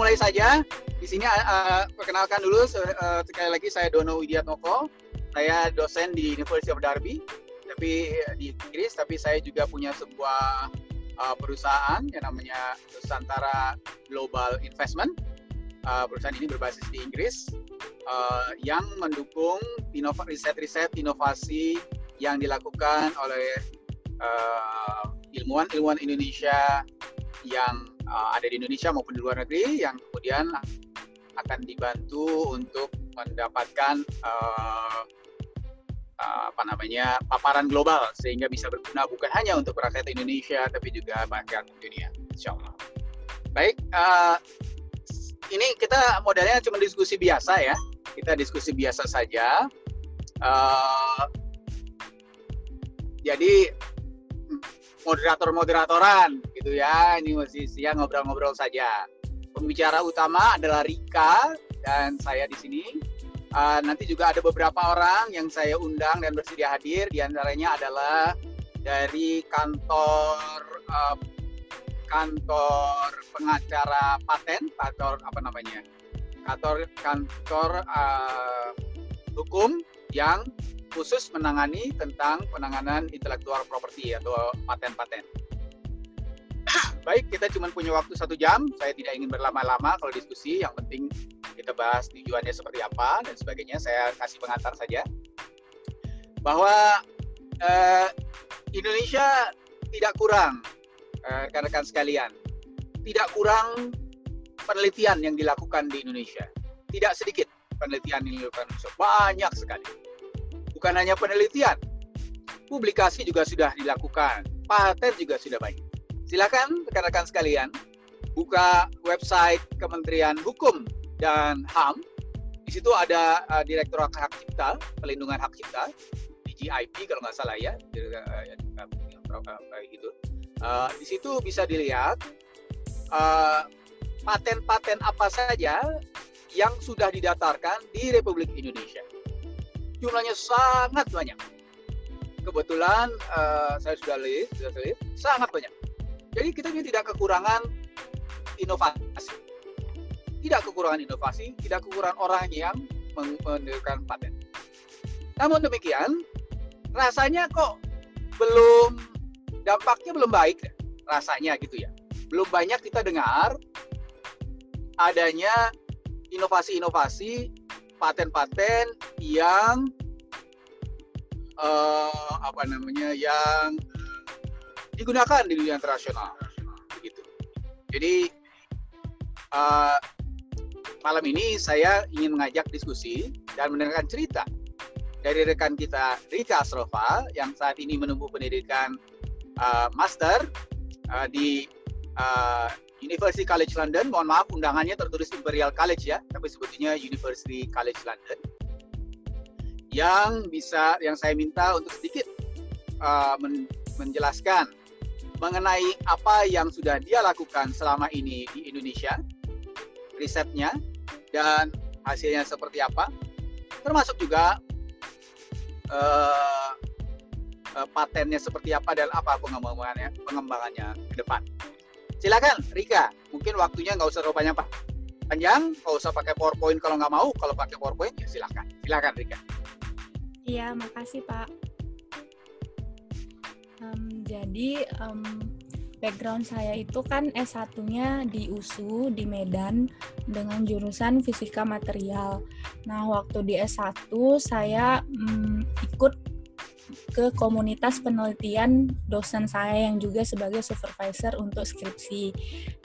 mulai saja. Di sini uh, perkenalkan dulu uh, sekali lagi saya Dono Widiatmoko. Saya dosen di University of Derby, tapi di Inggris. Tapi saya juga punya sebuah uh, perusahaan yang namanya Nusantara Global Investment. Uh, perusahaan ini berbasis di Inggris uh, yang mendukung riset-riset inovasi yang dilakukan oleh ilmuwan-ilmuwan uh, Indonesia yang uh, ada di Indonesia maupun di luar negeri yang kemudian akan dibantu untuk mendapatkan uh, apa namanya paparan global sehingga bisa berguna bukan hanya untuk rakyat Indonesia tapi juga rakyat dunia, insya Allah. Baik, uh, ini kita modelnya cuma diskusi biasa ya, kita diskusi biasa saja. Uh, jadi moderator-moderatoran gitu ya. Ini masih siang ngobrol-ngobrol saja. Pembicara utama adalah Rika dan saya di sini. Uh, nanti juga ada beberapa orang yang saya undang dan bersedia hadir. Di antaranya adalah dari kantor uh, kantor pengacara paten, kantor apa namanya? Kantor kantor uh, hukum yang khusus menangani tentang penanganan intelektual property atau paten-paten. Baik, kita cuma punya waktu satu jam. Saya tidak ingin berlama-lama kalau diskusi. Yang penting kita bahas tujuannya seperti apa dan sebagainya. Saya kasih pengantar saja bahwa eh, Indonesia tidak kurang, eh, rekan-rekan sekalian, tidak kurang penelitian yang dilakukan di Indonesia. Tidak sedikit penelitian yang dilakukan banyak sekali bukan hanya penelitian, publikasi juga sudah dilakukan, paten juga sudah banyak. Silakan rekan-rekan sekalian buka website Kementerian Hukum dan HAM. Di situ ada uh, Direktorat Hak Cipta, Pelindungan Hak Cipta, DGIP kalau nggak salah ya, itu. Uh, di situ bisa dilihat uh, paten-paten apa saja yang sudah didatarkan di Republik Indonesia jumlahnya sangat banyak. Kebetulan uh, saya sudah lihat, sudah lihat, sangat banyak. Jadi kita ini tidak kekurangan inovasi. Tidak kekurangan inovasi, tidak kekurangan orang yang mendirikan paten. Namun demikian, rasanya kok belum dampaknya belum baik rasanya gitu ya. Belum banyak kita dengar adanya inovasi-inovasi paten-paten yang uh, apa namanya yang digunakan di dunia internasional gitu. Jadi uh, malam ini saya ingin mengajak diskusi dan mendengarkan cerita dari rekan kita Rika Asrofa yang saat ini menempuh pendidikan uh, master uh, di uh, University College London. Mohon maaf undangannya tertulis Imperial College ya, tapi sebetulnya University College London. Yang bisa yang saya minta untuk sedikit uh, men menjelaskan mengenai apa yang sudah dia lakukan selama ini di Indonesia, risetnya dan hasilnya seperti apa, termasuk juga uh, uh, patennya seperti apa dan apa pengembangannya pengembangannya ke depan. Silakan Rika, mungkin waktunya nggak usah terlalu pak panjang, nggak usah pakai PowerPoint kalau nggak mau, kalau pakai PowerPoint ya silakan. Silakan Rika. Iya, makasih Pak. Um, jadi um, background saya itu kan S1-nya di USU di Medan dengan jurusan fisika material. Nah, waktu di S1 saya um, ikut ke komunitas penelitian dosen saya yang juga sebagai supervisor untuk skripsi.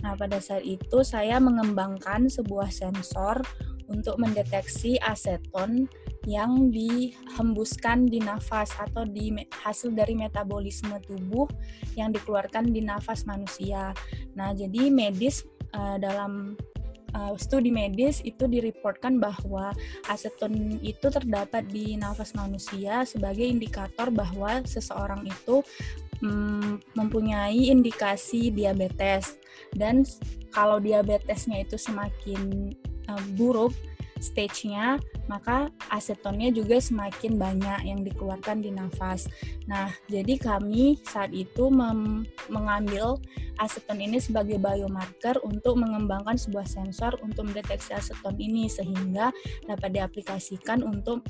Nah, pada saat itu saya mengembangkan sebuah sensor untuk mendeteksi aseton yang dihembuskan di nafas atau di hasil dari metabolisme tubuh yang dikeluarkan di nafas manusia. Nah, jadi medis uh, dalam uh, studi medis itu direportkan bahwa aseton itu terdapat di nafas manusia sebagai indikator bahwa seseorang itu um, mempunyai indikasi diabetes. Dan kalau diabetesnya itu semakin um, buruk stage-nya, maka asetonnya juga semakin banyak yang dikeluarkan di nafas. Nah, jadi kami saat itu mengambil aseton ini sebagai biomarker untuk mengembangkan sebuah sensor untuk mendeteksi aseton ini sehingga dapat diaplikasikan untuk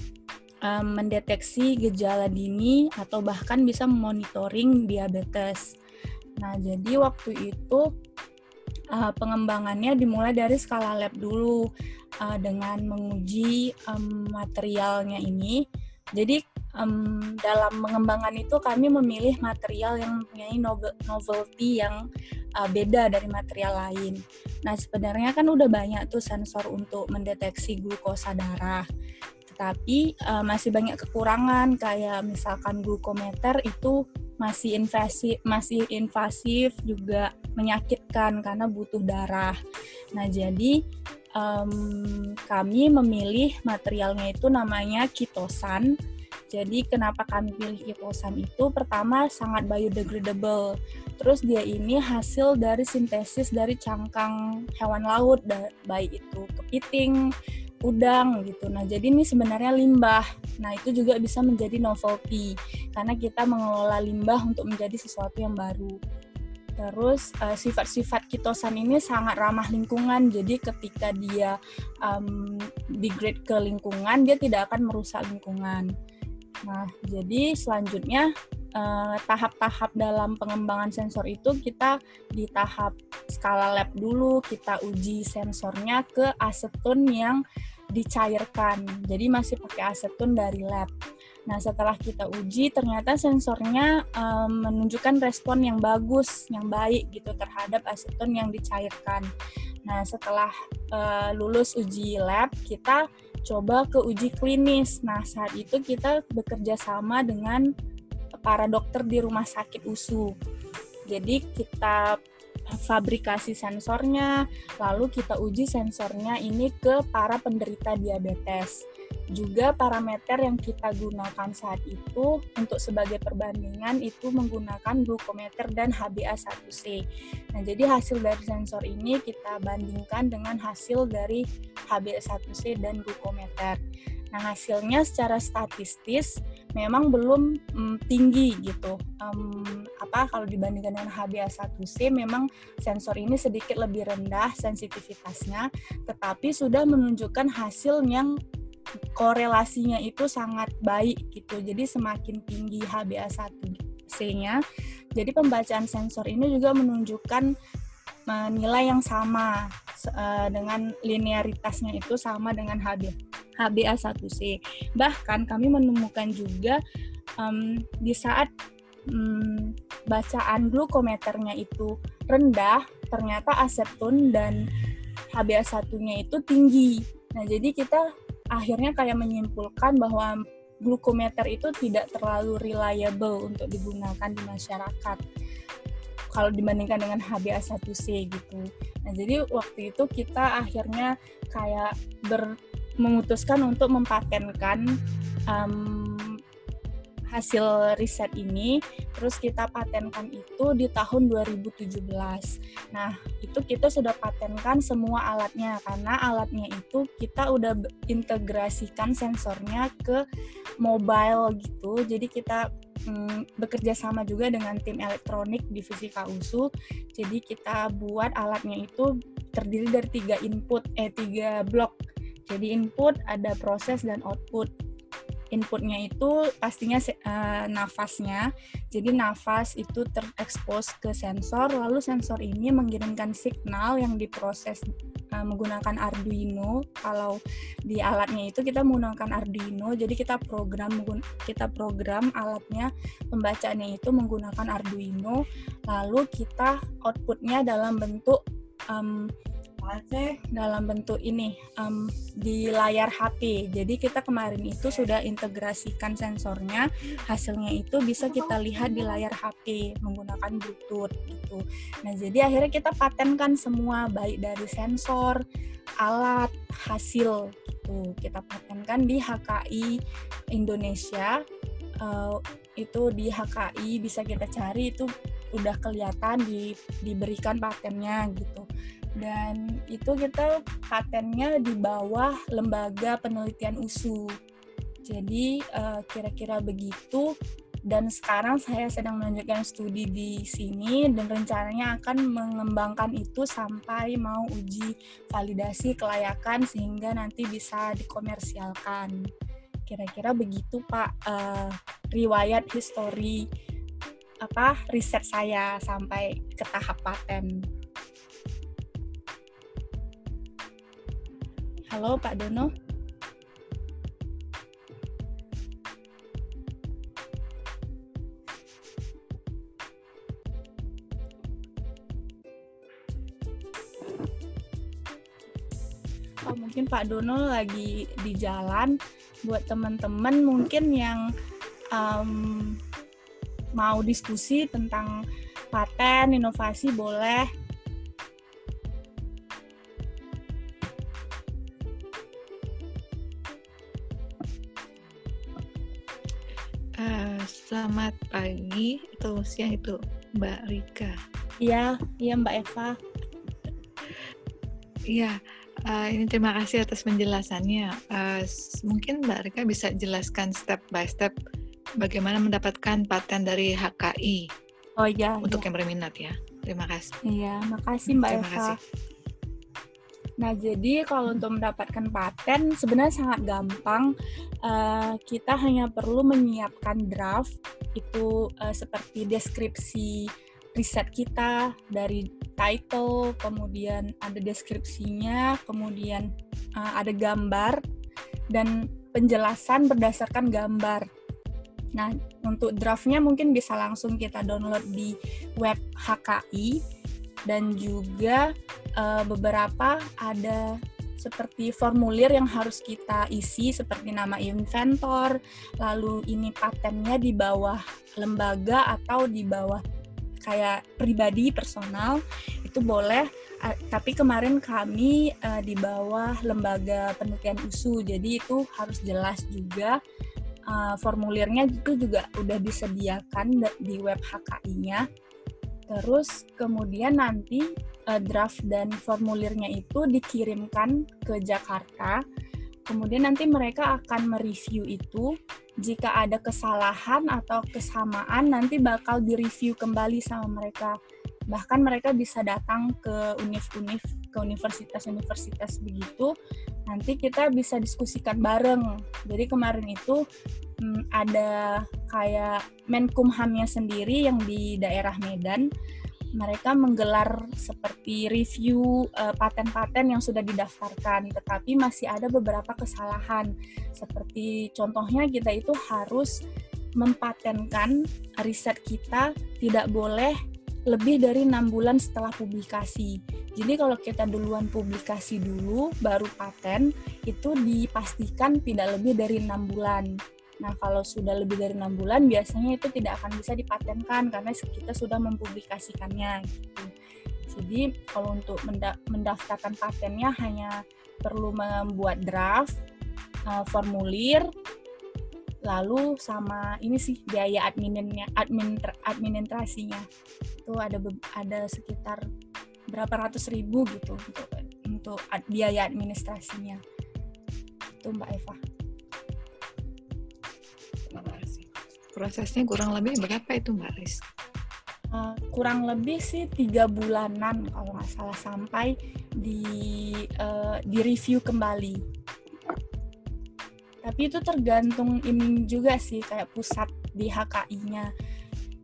um, mendeteksi gejala dini atau bahkan bisa monitoring diabetes. Nah, jadi waktu itu uh, pengembangannya dimulai dari skala lab dulu uh, dengan menguji um, materialnya ini. Jadi um, dalam pengembangan itu kami memilih material yang mempunyai novelty yang uh, beda dari material lain. Nah sebenarnya kan udah banyak tuh sensor untuk mendeteksi glukosa darah tapi uh, masih banyak kekurangan kayak misalkan glukometer itu masih invasif masih invasif juga menyakitkan karena butuh darah. Nah jadi um, kami memilih materialnya itu namanya kitosan. Jadi kenapa kami pilih kitosan itu? Pertama sangat biodegradable. Terus dia ini hasil dari sintesis dari cangkang hewan laut, baik itu kepiting, udang gitu. Nah, jadi ini sebenarnya limbah. Nah, itu juga bisa menjadi novelty karena kita mengelola limbah untuk menjadi sesuatu yang baru. Terus uh, sifat-sifat kitosan ini sangat ramah lingkungan. Jadi ketika dia um, degrade ke lingkungan, dia tidak akan merusak lingkungan. Nah, jadi selanjutnya eh, tahap-tahap dalam pengembangan sensor itu kita di tahap skala lab dulu kita uji sensornya ke aseton yang dicairkan. Jadi masih pakai aseton dari lab. Nah, setelah kita uji, ternyata sensornya um, menunjukkan respon yang bagus, yang baik gitu terhadap aseton yang dicairkan. Nah, setelah uh, lulus uji lab, kita coba ke uji klinis. Nah, saat itu kita bekerja sama dengan para dokter di rumah sakit USU. Jadi kita fabrikasi sensornya, lalu kita uji sensornya ini ke para penderita diabetes. Juga parameter yang kita gunakan saat itu untuk sebagai perbandingan itu menggunakan glukometer dan HbA1c. Nah, jadi hasil dari sensor ini kita bandingkan dengan hasil dari HbA1c dan glukometer. Nah, hasilnya secara statistis memang belum um, tinggi gitu. Um, apa kalau dibandingkan dengan HbA1c memang sensor ini sedikit lebih rendah sensitivitasnya, tetapi sudah menunjukkan hasil yang korelasinya itu sangat baik gitu. Jadi semakin tinggi HbA1c-nya, jadi pembacaan sensor ini juga menunjukkan nilai yang sama uh, dengan linearitasnya itu sama dengan HB HbA1c. Bahkan kami menemukan juga um, di saat um, bacaan glukometernya itu rendah, ternyata aseton dan HbA1-nya itu tinggi. Nah, jadi kita akhirnya kayak menyimpulkan bahwa glukometer itu tidak terlalu reliable untuk digunakan di masyarakat kalau dibandingkan dengan HbA1c gitu. Nah, jadi waktu itu kita akhirnya kayak ber memutuskan untuk mempatenkan um, hasil riset ini terus kita patenkan itu di tahun 2017. Nah, itu kita sudah patenkan semua alatnya karena alatnya itu kita udah integrasikan sensornya ke mobile gitu. Jadi kita mm, bekerja sama juga dengan tim elektronik di Fisika USU. Jadi kita buat alatnya itu terdiri dari tiga input eh tiga blok jadi input ada proses dan output. Inputnya itu pastinya uh, nafasnya. Jadi nafas itu terekspos ke sensor, lalu sensor ini mengirimkan signal yang diproses uh, menggunakan Arduino. Kalau di alatnya itu kita menggunakan Arduino, jadi kita program kita program alatnya pembacaannya itu menggunakan Arduino, lalu kita outputnya dalam bentuk um, Aceh dalam bentuk ini um, di layar HP. Jadi kita kemarin itu sudah integrasikan sensornya, hasilnya itu bisa kita lihat di layar HP menggunakan Bluetooth gitu. Nah jadi akhirnya kita patenkan semua baik dari sensor, alat, hasil gitu. Kita patenkan di HKI Indonesia. Uh, itu di HKI bisa kita cari itu udah kelihatan di, diberikan patennya gitu dan itu kita patennya di bawah lembaga penelitian USU. Jadi uh, kira-kira begitu dan sekarang saya sedang melanjutkan studi di sini dan rencananya akan mengembangkan itu sampai mau uji validasi kelayakan sehingga nanti bisa dikomersialkan. Kira-kira begitu Pak uh, riwayat histori apa riset saya sampai ke tahap paten. Halo Pak Dono. Oh, mungkin Pak Dono lagi di jalan. Buat teman-teman mungkin yang um, mau diskusi tentang paten, inovasi boleh Selamat pagi atau siang itu Mbak Rika. Iya, iya Mbak Eva. Iya, uh, ini terima kasih atas penjelasannya. Uh, mungkin Mbak Rika bisa jelaskan step by step bagaimana mendapatkan paten dari HKI. Oh iya. Untuk iya. yang berminat ya. Terima kasih. Iya, makasih Mbak terima Eva. Kasih. Nah, jadi kalau untuk mendapatkan paten sebenarnya sangat gampang. Uh, kita hanya perlu menyiapkan draft itu uh, seperti deskripsi riset kita dari title, kemudian ada deskripsinya, kemudian uh, ada gambar dan penjelasan berdasarkan gambar. Nah, untuk draftnya mungkin bisa langsung kita download di web HKI dan juga uh, beberapa ada seperti formulir yang harus kita isi seperti nama inventor, lalu ini patennya di bawah lembaga atau di bawah kayak pribadi personal itu boleh. Tapi kemarin kami uh, di bawah lembaga penelitian USU jadi itu harus jelas juga uh, formulirnya itu juga udah disediakan di web HKI-nya terus kemudian nanti uh, draft dan formulirnya itu dikirimkan ke Jakarta. Kemudian nanti mereka akan mereview itu. Jika ada kesalahan atau kesamaan, nanti bakal direview kembali sama mereka. Bahkan mereka bisa datang ke univ-univ, ke universitas-universitas begitu. Nanti kita bisa diskusikan bareng. Jadi kemarin itu hmm, ada kayak Menkumhamnya sendiri yang di daerah Medan mereka menggelar seperti review eh, paten-paten yang sudah didaftarkan, tetapi masih ada beberapa kesalahan. Seperti contohnya kita itu harus mempatenkan riset kita tidak boleh lebih dari enam bulan setelah publikasi. Jadi kalau kita duluan publikasi dulu, baru paten, itu dipastikan tidak lebih dari enam bulan. Nah, kalau sudah lebih dari enam bulan, biasanya itu tidak akan bisa dipatenkan karena kita sudah mempublikasikannya. Gitu. Jadi, kalau untuk mendaftarkan patennya hanya perlu membuat draft, uh, formulir, lalu sama ini sih biaya adminnya, admin administrasinya itu ada ada sekitar berapa ratus ribu gitu untuk untuk biaya administrasinya. Itu Mbak Eva. prosesnya kurang lebih berapa itu Mbak Riz? Uh, kurang lebih sih tiga bulanan kalau nggak salah sampai di uh, di review kembali. Tapi itu tergantung ini juga sih kayak pusat di HKI-nya.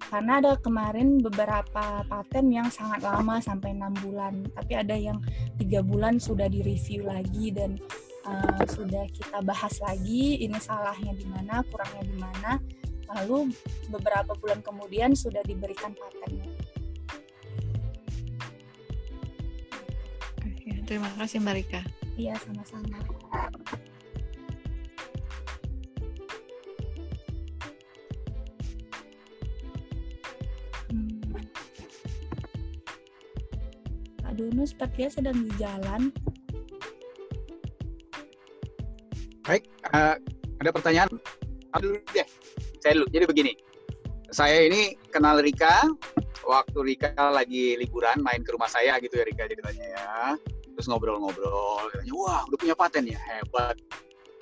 Karena ada kemarin beberapa paten yang sangat lama sampai enam bulan, tapi ada yang tiga bulan sudah direview lagi dan uh, sudah kita bahas lagi ini salahnya di mana, kurangnya di mana lalu beberapa bulan kemudian sudah diberikan patennya. Terima kasih Mbak Rika. Iya, sama-sama. Pak Dono sepertinya sedang di jalan. Baik, uh, ada pertanyaan? Aduh deh saya dulu. Jadi begini, saya ini kenal Rika waktu Rika lagi liburan main ke rumah saya gitu ya Rika ceritanya ya. Terus ngobrol-ngobrol, katanya, wah udah punya paten ya, hebat.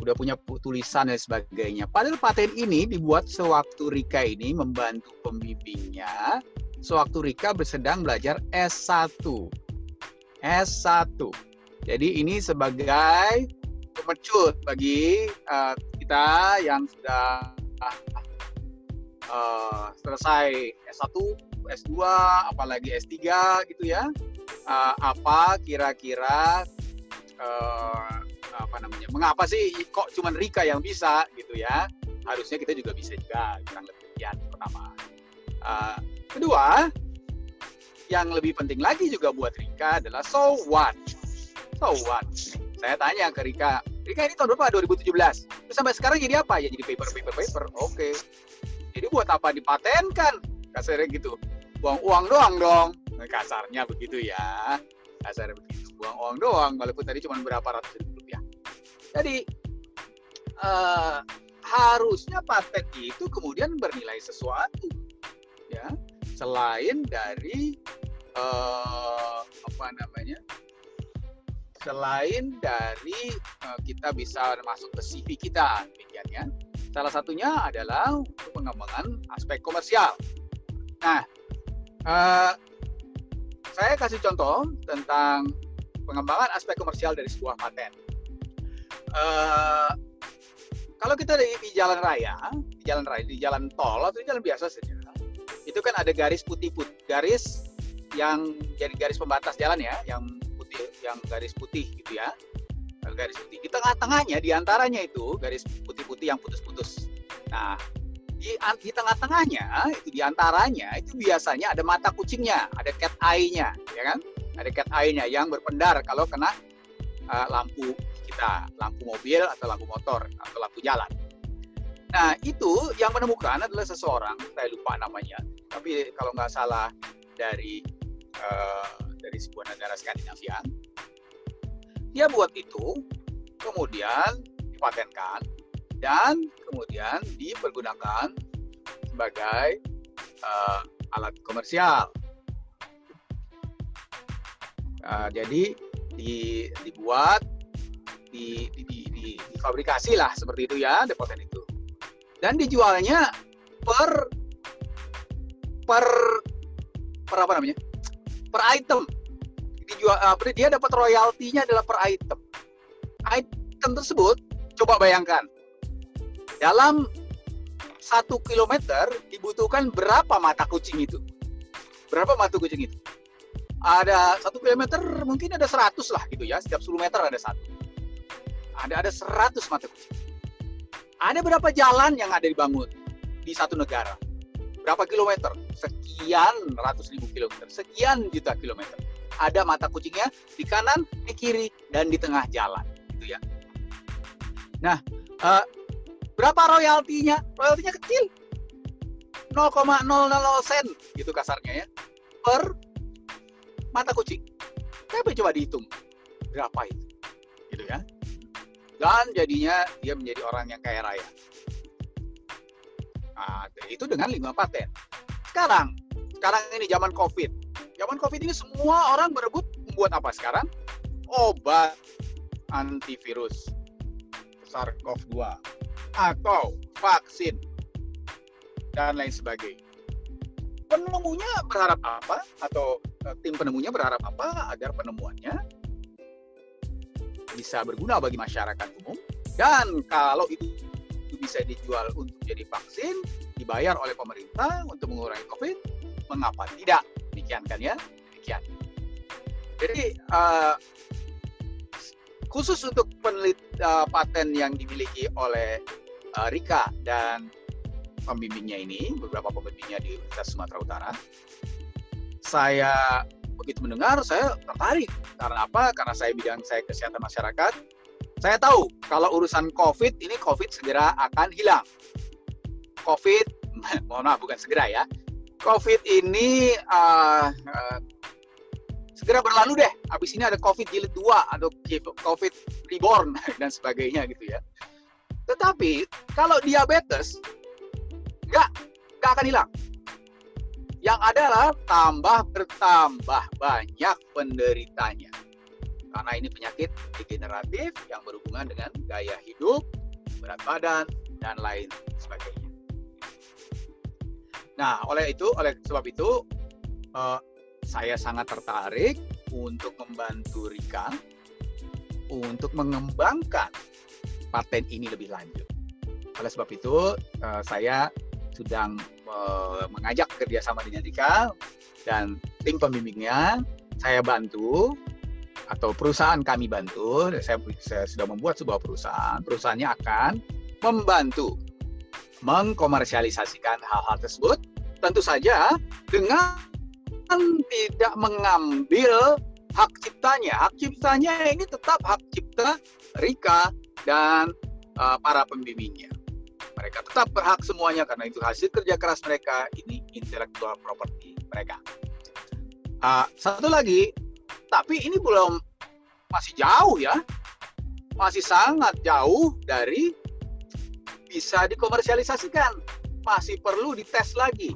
Udah punya tulisan dan sebagainya. Padahal paten ini dibuat sewaktu Rika ini membantu pembimbingnya, sewaktu Rika bersedang belajar S1. S1. Jadi ini sebagai pemecut bagi uh, kita yang sudah uh, selesai S1, S2, apalagi S3 gitu ya. Uh, apa kira-kira uh, apa namanya? Mengapa sih kok cuman Rika yang bisa gitu ya? Harusnya kita juga bisa juga kurang lebih ya pertama. Uh, kedua, yang lebih penting lagi juga buat Rika adalah so what? So what? Saya tanya ke Rika, Rika ini tahun berapa? 2017. Terus sampai sekarang jadi apa? Ya jadi paper, paper, paper. Oke. Okay. Jadi buat apa dipatenkan? Kasarnya gitu. Buang uang doang dong. Kasarnya begitu ya. Kasarnya begitu. Buang uang doang. Walaupun tadi cuma berapa ratus ribu rupiah. Jadi uh, harusnya paten itu kemudian bernilai sesuatu. Ya, selain dari uh, apa namanya selain dari uh, kita bisa masuk ke CV kita demikian ya. Salah satunya adalah untuk pengembangan aspek komersial. Nah uh, saya kasih contoh tentang pengembangan aspek komersial dari sebuah paten. Uh, kalau kita di, di jalan raya di jalan raya di jalan tol atau di jalan biasa saja itu kan ada garis putih-putih garis yang jadi garis pembatas jalan ya, yang putih, yang garis putih gitu ya, garis putih. Di tengah-tengahnya, di antaranya itu garis putih-putih yang putus-putus. Nah, di, di tengah-tengahnya itu di antaranya itu biasanya ada mata kucingnya, ada cat eye-nya, ya kan? Ada cat eye-nya yang berpendar kalau kena uh, lampu kita, lampu mobil atau lampu motor atau lampu jalan. Nah, itu yang menemukan adalah seseorang, saya lupa namanya, tapi kalau nggak salah dari uh, dari sebuah negara Skandinavia. Dia buat itu, kemudian dipatenkan dan kemudian dipergunakan sebagai uh, alat komersial. Uh, jadi di, dibuat, di, di, di, di, difabrikasi lah seperti itu ya, depoten itu dan dijualnya per per per apa namanya? Per item. Dijual uh, dia dapat royaltinya adalah per item. Item tersebut coba bayangkan. Dalam satu kilometer dibutuhkan berapa mata kucing itu? Berapa mata kucing itu? Ada satu kilometer mungkin ada seratus lah gitu ya. Setiap 10 meter ada satu. Ada ada seratus mata kucing ada berapa jalan yang ada dibangun di satu negara? Berapa kilometer? Sekian ratus ribu kilometer, sekian juta kilometer. Ada mata kucingnya di kanan, di kiri, dan di tengah jalan, gitu ya. Nah, uh, berapa royaltinya? Royaltinya kecil, 0,00 sen, gitu kasarnya ya, per mata kucing. Tapi coba dihitung berapa itu, gitu ya dan jadinya dia menjadi orang yang kaya raya. Nah, itu dengan lima paten. Sekarang, sekarang ini zaman COVID. Zaman COVID ini semua orang berebut membuat apa sekarang? Obat antivirus SARS-CoV-2 atau vaksin dan lain sebagainya. Penemunya berharap apa atau eh, tim penemunya berharap apa agar penemuannya bisa berguna bagi masyarakat umum. Dan kalau itu, bisa dijual untuk jadi vaksin dibayar oleh pemerintah untuk mengurangi COVID mengapa tidak? Demikian kan ya? Demikian. Jadi uh, khusus untuk penelit uh, paten yang dimiliki oleh uh, Rika dan pembimbingnya ini beberapa pembimbingnya di Universitas Sumatera Utara saya begitu mendengar saya tertarik. Karena apa? Karena saya bidang saya kesehatan masyarakat. Saya tahu kalau urusan COVID ini COVID segera akan hilang. COVID mohon maaf bukan segera ya. COVID ini uh, uh, segera berlalu deh. Habis ini ada COVID jilid 2 atau COVID reborn dan sebagainya gitu ya. Tetapi kalau diabetes nggak nggak akan hilang Yang adalah tambah bertambah banyak penderitanya. Karena ini penyakit degeneratif yang berhubungan dengan gaya hidup, berat badan, dan lain sebagainya. Nah, oleh itu, oleh sebab itu, uh, saya sangat tertarik untuk membantu Rika untuk mengembangkan paten ini lebih lanjut. Oleh sebab itu, uh, saya sedang mengajak kerjasama dengan Rika dan tim pembimbingnya. Saya bantu atau perusahaan kami bantu. Saya, saya sudah membuat sebuah perusahaan. Perusahaannya akan membantu mengkomersialisasikan hal-hal tersebut tentu saja dengan tidak mengambil hak ciptanya. Hak ciptanya ini tetap hak cipta Rika dan uh, para pembimbingnya. Mereka tetap berhak semuanya karena itu hasil kerja keras mereka, ini intellectual property mereka. Uh, satu lagi, tapi ini belum masih jauh ya, masih sangat jauh dari bisa dikomersialisasikan. Masih perlu dites lagi.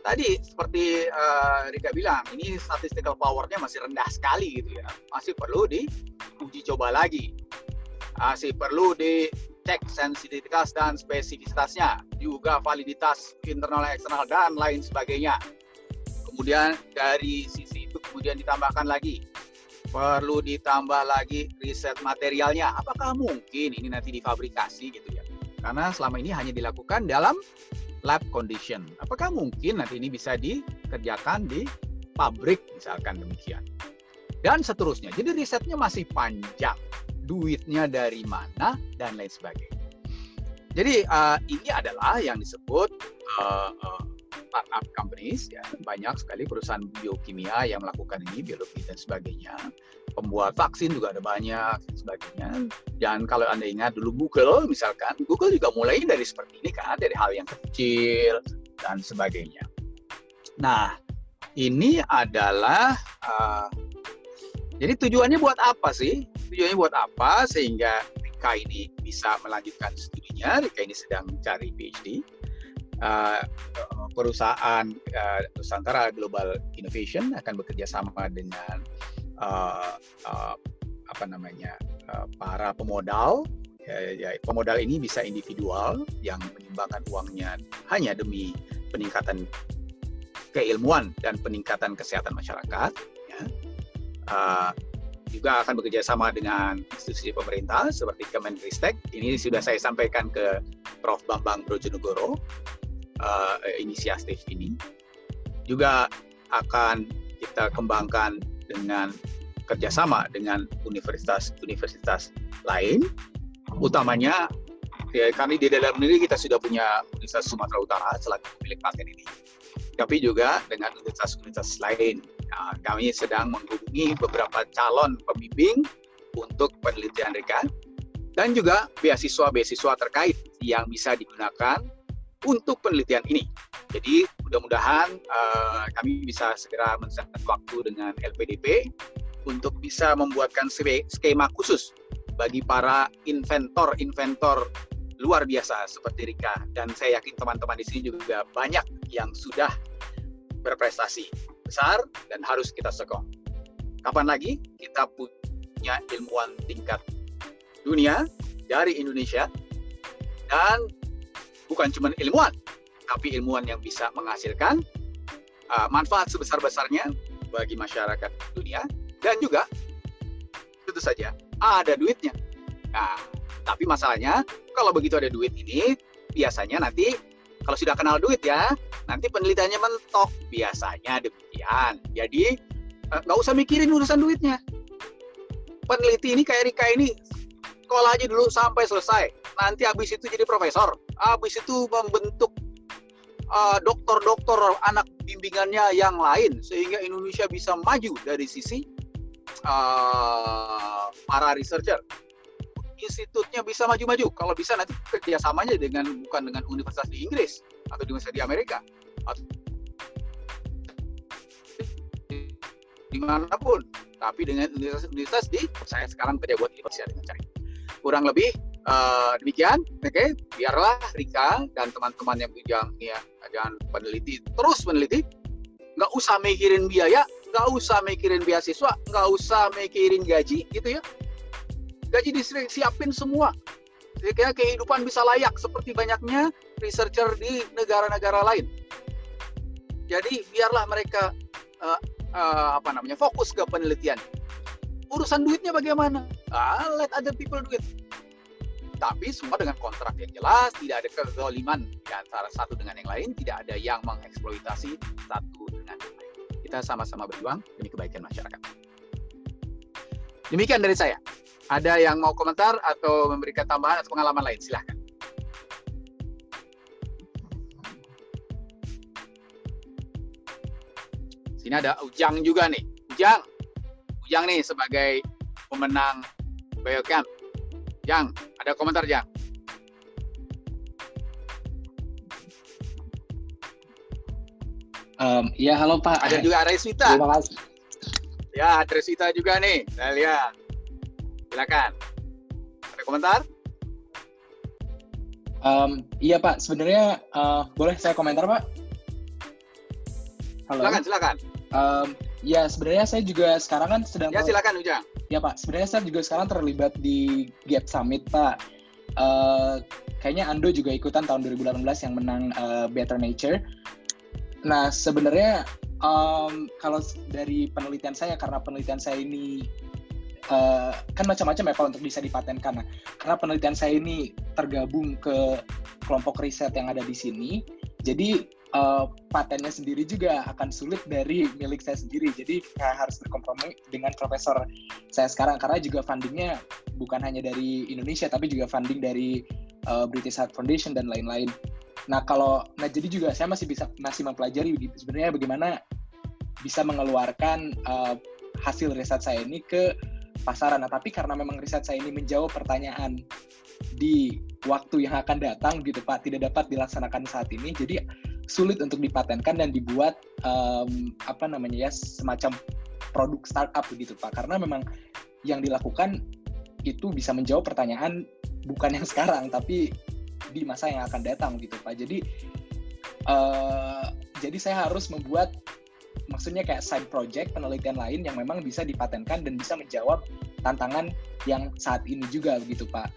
Tadi seperti uh, Rika bilang, ini statistical powernya masih rendah sekali gitu ya. Masih perlu diuji coba lagi. Masih perlu dicek sensitivitas dan spesifisitasnya. Juga validitas internal eksternal dan lain sebagainya. Kemudian dari sisi itu kemudian ditambahkan lagi perlu ditambah lagi riset materialnya. Apakah mungkin ini nanti difabrikasi gitu ya? Karena selama ini hanya dilakukan dalam lab condition. Apakah mungkin nanti ini bisa dikerjakan di pabrik misalkan demikian. Dan seterusnya. Jadi risetnya masih panjang. Duitnya dari mana dan lain sebagainya. Jadi uh, ini adalah yang disebut uh, uh, startup companies ya. Banyak sekali perusahaan biokimia yang melakukan ini biologi dan sebagainya. Pembuat vaksin juga ada banyak dan sebagainya. Dan kalau anda ingat dulu Google misalkan Google juga mulai dari seperti ini kan dari hal yang kecil dan sebagainya. Nah ini adalah uh, jadi tujuannya buat apa sih tujuannya buat apa sehingga Rika ini bisa melanjutkan studinya Rika ini sedang mencari PhD uh, perusahaan uh, Nusantara Global Innovation akan bekerja sama dengan uh, uh, apa namanya uh, para pemodal. Ya, ya, pemodal ini bisa individual yang menyumbangkan uangnya hanya demi peningkatan keilmuan dan peningkatan kesehatan masyarakat. Ya. Uh, juga akan bekerja sama dengan institusi pemerintah seperti Kemenristek. Ini sudah saya sampaikan ke Prof. Bambang Brojonegoro uh, inisiatif ini juga akan kita kembangkan dengan kerjasama dengan universitas-universitas lain, utamanya ya, kami di dalam negeri kita sudah punya Universitas Sumatera Utara selaku pemilik paten ini, tapi juga dengan universitas-universitas lain. Nah, kami sedang menghubungi beberapa calon pembimbing untuk penelitian mereka dan juga beasiswa-beasiswa terkait yang bisa digunakan untuk penelitian ini. Jadi mudah-mudahan uh, kami bisa segera men waktu dengan LPDP untuk bisa membuatkan skema khusus bagi para inventor-inventor luar biasa seperti Rika dan saya yakin teman-teman di sini juga banyak yang sudah berprestasi besar dan harus kita sokong. Kapan lagi kita punya ilmuwan tingkat dunia dari Indonesia dan bukan cuma ilmuwan, tapi ilmuwan yang bisa menghasilkan uh, manfaat sebesar-besarnya bagi masyarakat dunia dan juga tentu saja ada duitnya. Nah, tapi masalahnya kalau begitu ada duit ini biasanya nanti kalau sudah kenal duit ya nanti penelitiannya mentok biasanya demikian. Jadi uh, nggak usah mikirin urusan duitnya. Peneliti ini kayak Rika ini sekolah aja dulu sampai selesai. Nanti habis itu jadi profesor. Habis itu membentuk uh, dokter-dokter uh, anak bimbingannya yang lain sehingga Indonesia bisa maju dari sisi uh, para researcher. Institutnya bisa maju-maju. Kalau bisa nanti kerjasamanya dengan bukan dengan universitas di Inggris atau di universitas di Amerika atau di mana pun tapi dengan universitas-universitas di saya sekarang kerja buat Indonesia dengan cara kurang lebih uh, demikian oke okay? biarlah Rika dan teman-teman yang bidang ya dan peneliti terus meneliti nggak usah mikirin biaya, nggak usah mikirin beasiswa, nggak usah mikirin gaji, gitu ya. Gaji disiapin semua. Sehingga kehidupan bisa layak seperti banyaknya researcher di negara-negara lain. Jadi biarlah mereka uh, uh, apa namanya fokus ke penelitian. Urusan duitnya bagaimana? Ah, let other people do it. Tapi semua dengan kontrak yang jelas, tidak ada kezaliman di antara satu dengan yang lain, tidak ada yang mengeksploitasi satu dengan yang lain. Kita sama-sama berjuang demi kebaikan masyarakat. Demikian dari saya. Ada yang mau komentar atau memberikan tambahan atau pengalaman lain? Silahkan. Sini ada Ujang juga nih. Ujang. Ujang nih sebagai pemenang Biocamp. Jang, ada komentar Jang? Um, ya halo Pak. Ada juga Resita. Terima kasih. Ya, Resita juga nih. Saya lihat. Silakan. Ada komentar? Um, iya Pak, sebenarnya uh, boleh saya komentar Pak? Halo. Silakan, silakan. Um, ya sebenarnya saya juga sekarang kan sedang. Ya silakan Ujang. Ya Pak, sebenarnya saya juga sekarang terlibat di Gap Summit Pak. Uh, kayaknya Ando juga ikutan tahun 2018 yang menang uh, Better Nature. Nah, sebenarnya um, kalau dari penelitian saya, karena penelitian saya ini uh, kan macam-macam ya kalau untuk bisa dipatenkan. Nah, karena penelitian saya ini tergabung ke kelompok riset yang ada di sini, jadi uh, patennya sendiri juga akan sulit dari milik saya sendiri. Jadi saya harus berkompromi dengan profesor saya sekarang karena juga fundingnya bukan hanya dari Indonesia tapi juga funding dari uh, British Heart Foundation dan lain-lain. Nah kalau nah jadi juga saya masih bisa masih mempelajari sebenarnya bagaimana bisa mengeluarkan uh, hasil riset saya ini ke pasaran. Nah tapi karena memang riset saya ini menjawab pertanyaan di waktu yang akan datang gitu Pak tidak dapat dilaksanakan saat ini jadi sulit untuk dipatenkan dan dibuat um, apa namanya ya semacam produk startup begitu Pak karena memang yang dilakukan itu bisa menjawab pertanyaan bukan yang sekarang tapi di masa yang akan datang gitu pak jadi uh, jadi saya harus membuat maksudnya kayak side project penelitian lain yang memang bisa dipatenkan dan bisa menjawab tantangan yang saat ini juga begitu pak.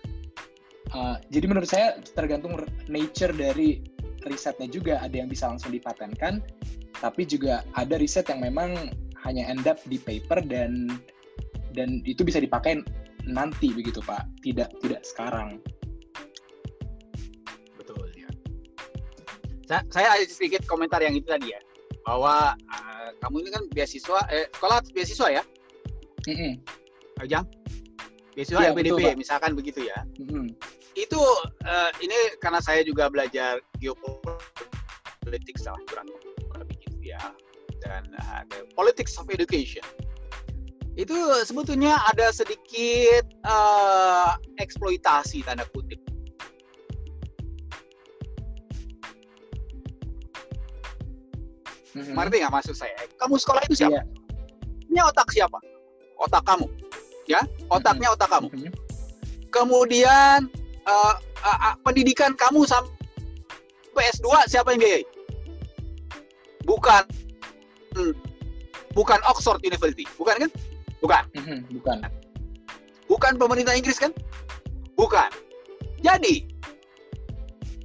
Uh, jadi menurut saya tergantung nature dari risetnya juga. Ada yang bisa langsung dipatenkan tapi juga ada riset yang memang hanya end up di paper dan dan itu bisa dipakai nanti begitu pak. Tidak tidak sekarang. Saya ada sedikit komentar yang itu tadi ya bahwa uh, kamu ini kan beasiswa eh, sekolah beasiswa ya? Mm -hmm. Ajang beasiswa ya, LPDP betul, misalkan begitu ya? Mm -hmm. itu uh, ini karena saya juga belajar geopolitik salah kurang begitu ya. Dan uh, politics of education. Itu sebetulnya ada sedikit uh, eksploitasi tanda kutip Mm-hmm. Ngerti nggak maksud saya? Kamu sekolah itu siapa? Yeah. Ini otak siapa? Otak kamu, ya? Otaknya mm-hmm. otak kamu. Mm-hmm. Kemudian uh, uh, uh, pendidikan kamu sampai S2 siapa yang biayai? Bukan bukan Oxford University, bukan kan? Bukan. Mm-hmm. Bukan. Bukan pemerintah Inggris kan? Bukan. Jadi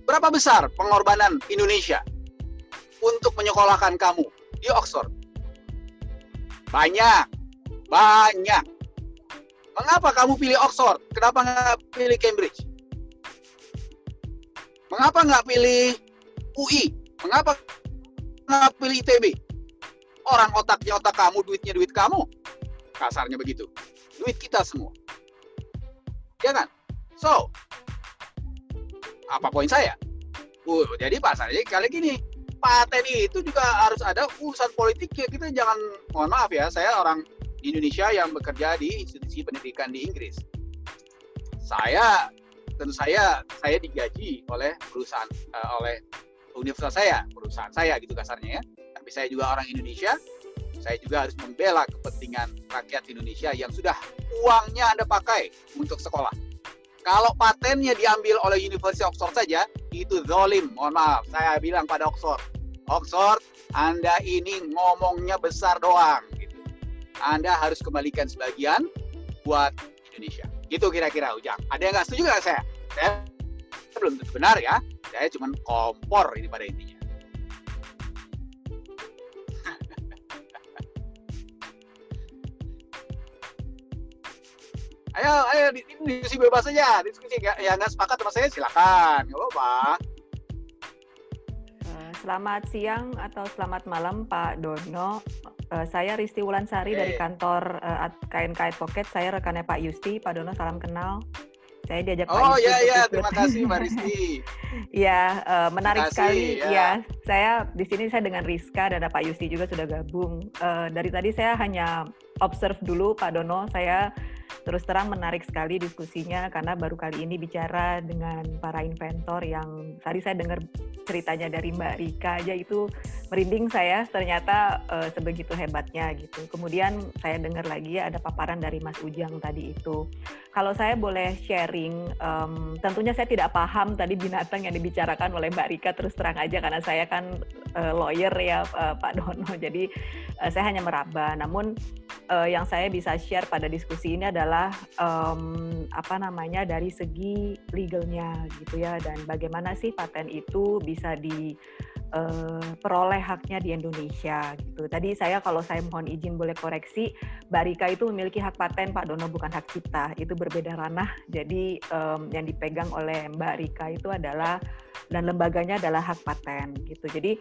berapa besar pengorbanan Indonesia untuk menyekolahkan kamu di Oxford? Banyak, banyak. Mengapa kamu pilih Oxford? Kenapa nggak pilih Cambridge? Mengapa nggak pilih UI? Mengapa nggak pilih ITB? Orang otaknya otak kamu, duitnya duit kamu. Kasarnya begitu. Duit kita semua. Ya kan? So, apa poin saya? Uh, jadi pasarnya kali gini, paten itu juga harus ada urusan politik ya. Kita jangan mohon maaf ya saya orang Indonesia yang bekerja di institusi pendidikan di Inggris. Saya tentu saya saya digaji oleh perusahaan uh, oleh universitas saya perusahaan saya gitu kasarnya ya. Tapi saya juga orang Indonesia. Saya juga harus membela kepentingan rakyat Indonesia yang sudah uangnya anda pakai untuk sekolah kalau patennya diambil oleh University Oxford saja, itu zolim. Mohon maaf, saya bilang pada Oxford. Oxford, Anda ini ngomongnya besar doang. Gitu. Anda harus kembalikan sebagian buat Indonesia. Gitu kira-kira Ujang. Ada yang nggak setuju nggak saya? Saya belum tentu benar ya. Saya cuma kompor ini pada intinya. Ayo ayo diskusi bebas saja diskusi ya nggak sepakat sama saya silakan nggak apa-apa eh, Selamat siang atau selamat malam Pak Dono. Uh, saya Risti Wulansari hey. dari kantor uh, KNK Advocate. Saya rekannya Pak Yusti. Pak Dono salam kenal. Saya diajak oh, Pak Yusti. Oh iya iya, terima kasih Mbak Risti. Iya, uh, menarik kasih, sekali. Ya. ya, saya di sini saya dengan Rizka dan Pak Yusti juga sudah gabung. Uh, dari tadi saya hanya observe dulu Pak Dono. Saya terus terang menarik sekali diskusinya karena baru kali ini bicara dengan para inventor yang tadi saya dengar ceritanya dari Mbak Rika aja itu merinding saya ternyata uh, sebegitu hebatnya gitu. Kemudian saya dengar lagi ada paparan dari Mas Ujang tadi itu. Kalau saya boleh sharing, um, tentunya saya tidak paham tadi binatang yang dibicarakan oleh Mbak Rika terus terang aja karena saya kan uh, lawyer ya uh, Pak Dono. Jadi uh, saya hanya meraba. Namun uh, yang saya bisa share pada diskusi ini adalah um, apa namanya dari segi legalnya gitu ya dan bagaimana sih paten itu bisa diperoleh uh, haknya di Indonesia gitu. Tadi saya kalau saya mohon izin boleh koreksi, Mbak itu memiliki hak paten Pak Dono bukan hak cipta, itu berbeda ranah. Jadi um, yang dipegang oleh Mbak Rika itu adalah dan lembaganya adalah hak paten gitu. Jadi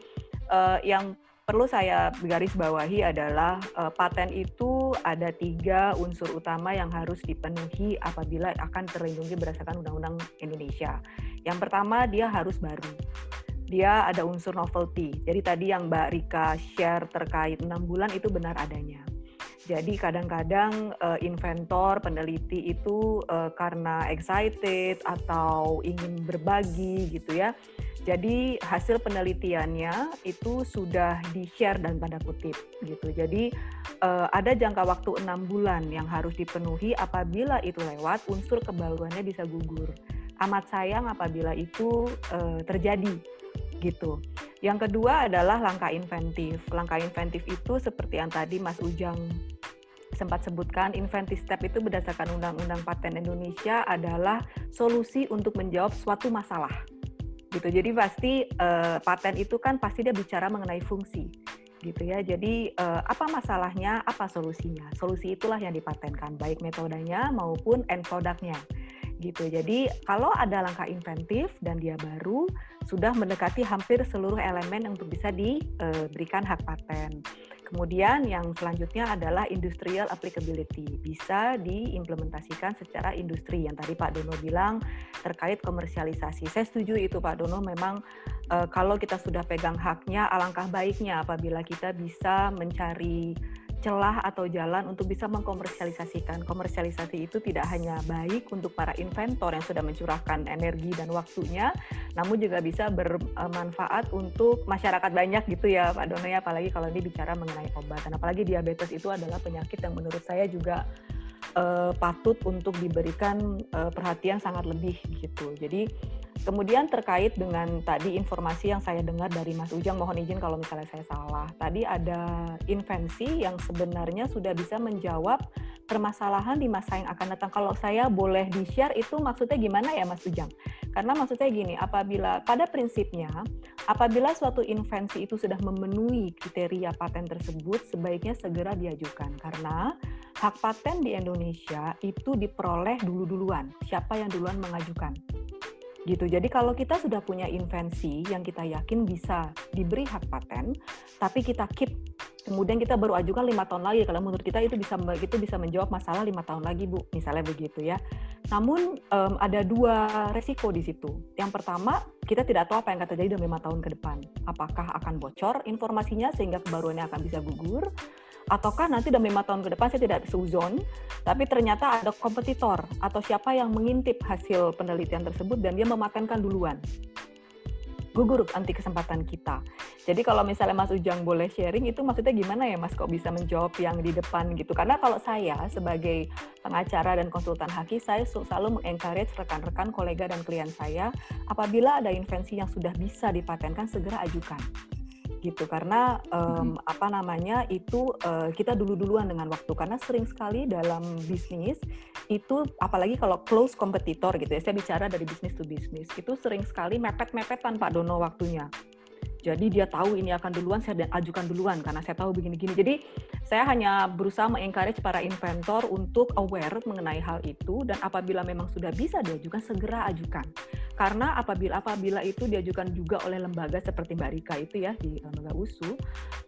uh, yang perlu saya garis bawahi adalah uh, paten itu ada tiga unsur utama yang harus dipenuhi apabila akan terlindungi berdasarkan Undang-Undang Indonesia. Yang pertama dia harus baru. Dia ada unsur novelty. Jadi tadi yang Mbak Rika share terkait enam bulan itu benar adanya. Jadi kadang-kadang uh, inventor, peneliti itu uh, karena excited atau ingin berbagi gitu ya, jadi hasil penelitiannya itu sudah di-share dan tanda kutip gitu. Jadi uh, ada jangka waktu enam bulan yang harus dipenuhi apabila itu lewat unsur kebaruannya bisa gugur. Amat sayang apabila itu uh, terjadi gitu. Yang kedua adalah langkah inventif. Langkah inventif itu seperti yang tadi Mas Ujang sempat sebutkan, inventive step itu berdasarkan Undang-Undang Paten Indonesia adalah solusi untuk menjawab suatu masalah gitu. Jadi pasti uh, paten itu kan pasti dia bicara mengenai fungsi gitu ya. Jadi uh, apa masalahnya, apa solusinya? Solusi itulah yang dipatenkan, baik metodenya maupun end produknya gitu. Jadi kalau ada langkah inventif dan dia baru sudah mendekati hampir seluruh elemen yang untuk bisa diberikan hak paten. Kemudian yang selanjutnya adalah industrial applicability. Bisa diimplementasikan secara industri yang tadi Pak Dono bilang terkait komersialisasi. Saya setuju itu Pak Dono memang e, kalau kita sudah pegang haknya alangkah baiknya apabila kita bisa mencari celah atau jalan untuk bisa mengkomersialisasikan. Komersialisasi itu tidak hanya baik untuk para inventor yang sudah mencurahkan energi dan waktunya, namun juga bisa bermanfaat untuk masyarakat banyak gitu ya Pak Dono ya, apalagi kalau ini bicara mengenai obat. Dan apalagi diabetes itu adalah penyakit yang menurut saya juga uh, patut untuk diberikan uh, perhatian sangat lebih gitu. Jadi Kemudian terkait dengan tadi informasi yang saya dengar dari Mas Ujang, mohon izin kalau misalnya saya salah. Tadi ada invensi yang sebenarnya sudah bisa menjawab permasalahan di masa yang akan datang. Kalau saya boleh di-share itu maksudnya gimana ya Mas Ujang? Karena maksudnya gini, apabila pada prinsipnya, apabila suatu invensi itu sudah memenuhi kriteria paten tersebut, sebaiknya segera diajukan. Karena hak paten di Indonesia itu diperoleh dulu-duluan. Siapa yang duluan mengajukan? gitu. Jadi kalau kita sudah punya invensi yang kita yakin bisa diberi hak paten, tapi kita keep kemudian kita baru ajukan lima tahun lagi kalau menurut kita itu bisa itu bisa menjawab masalah lima tahun lagi bu misalnya begitu ya namun um, ada dua resiko di situ yang pertama kita tidak tahu apa yang akan terjadi dalam lima tahun ke depan apakah akan bocor informasinya sehingga kebaruannya akan bisa gugur ataukah nanti dalam lima tahun ke depan saya tidak suzon, tapi ternyata ada kompetitor atau siapa yang mengintip hasil penelitian tersebut dan dia mematenkan duluan. Gugur anti kesempatan kita. Jadi kalau misalnya Mas Ujang boleh sharing itu maksudnya gimana ya Mas kok bisa menjawab yang di depan gitu. Karena kalau saya sebagai pengacara dan konsultan haki saya selalu mengencourage rekan-rekan, kolega dan klien saya apabila ada invensi yang sudah bisa dipatenkan segera ajukan gitu karena um, hmm. apa namanya itu uh, kita dulu duluan dengan waktu karena sering sekali dalam bisnis itu apalagi kalau close kompetitor gitu ya saya bicara dari bisnis to bisnis itu sering sekali mepet-mepet tanpa dono waktunya jadi dia tahu ini akan duluan, saya ajukan duluan karena saya tahu begini-gini. Jadi saya hanya berusaha mengencourage para inventor untuk aware mengenai hal itu dan apabila memang sudah bisa diajukan segera ajukan. Karena apabila apabila itu diajukan juga oleh lembaga seperti Mbak Rika itu ya di lembaga USU,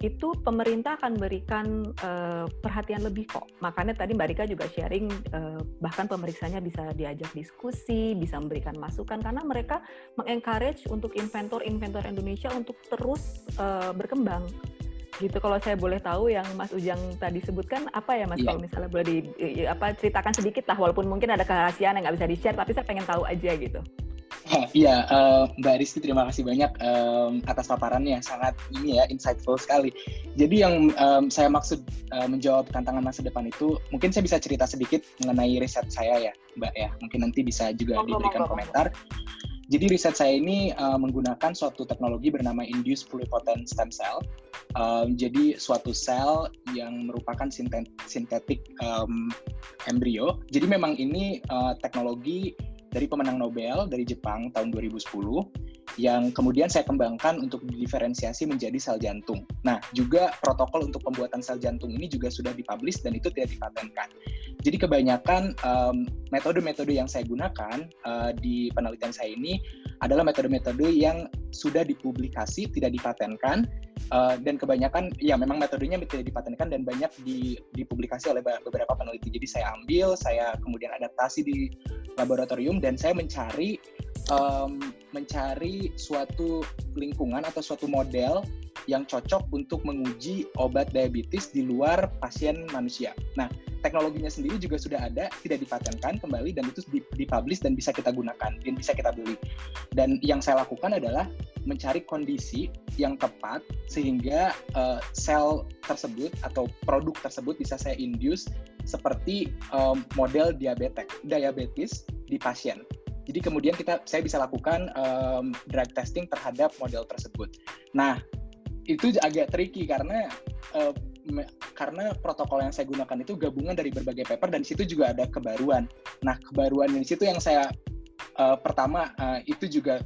itu pemerintah akan berikan uh, perhatian lebih kok. Makanya tadi Mbak Rika juga sharing uh, bahkan pemeriksanya bisa diajak diskusi, bisa memberikan masukan karena mereka mengencourage untuk inventor-inventor Indonesia untuk terus uh, berkembang gitu kalau saya boleh tahu yang Mas Ujang tadi sebutkan apa ya Mas yeah. kalau misalnya boleh di apa ceritakan sedikit lah walaupun mungkin ada kerahasiaan yang nggak bisa di share tapi saya pengen tahu aja gitu. Iya, uh, Mbak Rizky terima kasih banyak um, atas paparannya sangat ini ya insightful sekali. Jadi yang um, saya maksud uh, menjawab tantangan masa depan itu mungkin saya bisa cerita sedikit mengenai riset saya ya, Mbak ya. Mungkin nanti bisa juga diberikan komentar. Jadi riset saya ini uh, menggunakan suatu teknologi bernama induced pluripotent stem cell. Um, jadi suatu sel yang merupakan sintetik um, embrio. Jadi memang ini uh, teknologi dari pemenang Nobel dari Jepang tahun 2010 yang kemudian saya kembangkan untuk diferensiasi menjadi sel jantung. Nah, juga protokol untuk pembuatan sel jantung ini juga sudah dipublish dan itu tidak dipatenkan. Jadi kebanyakan metode-metode um, yang saya gunakan uh, di penelitian saya ini adalah metode-metode yang sudah dipublikasi, tidak dipatenkan, uh, dan kebanyakan ya memang metodenya tidak dipatenkan dan banyak di, dipublikasi oleh beberapa peneliti. Jadi saya ambil, saya kemudian adaptasi di laboratorium dan saya mencari um, mencari suatu lingkungan atau suatu model yang cocok untuk menguji obat diabetes di luar pasien manusia. Nah, teknologinya sendiri juga sudah ada, tidak dipatenkan kembali dan itu dipublish dan bisa kita gunakan dan bisa kita beli. Dan yang saya lakukan adalah mencari kondisi yang tepat sehingga uh, sel tersebut atau produk tersebut bisa saya induce seperti um, model diabetes, diabetes di pasien. Jadi kemudian kita saya bisa lakukan um, drug testing terhadap model tersebut. Nah, itu agak tricky karena uh, karena protokol yang saya gunakan itu gabungan dari berbagai paper dan di situ juga ada kebaruan. Nah, kebaruan di situ yang saya uh, pertama uh, itu juga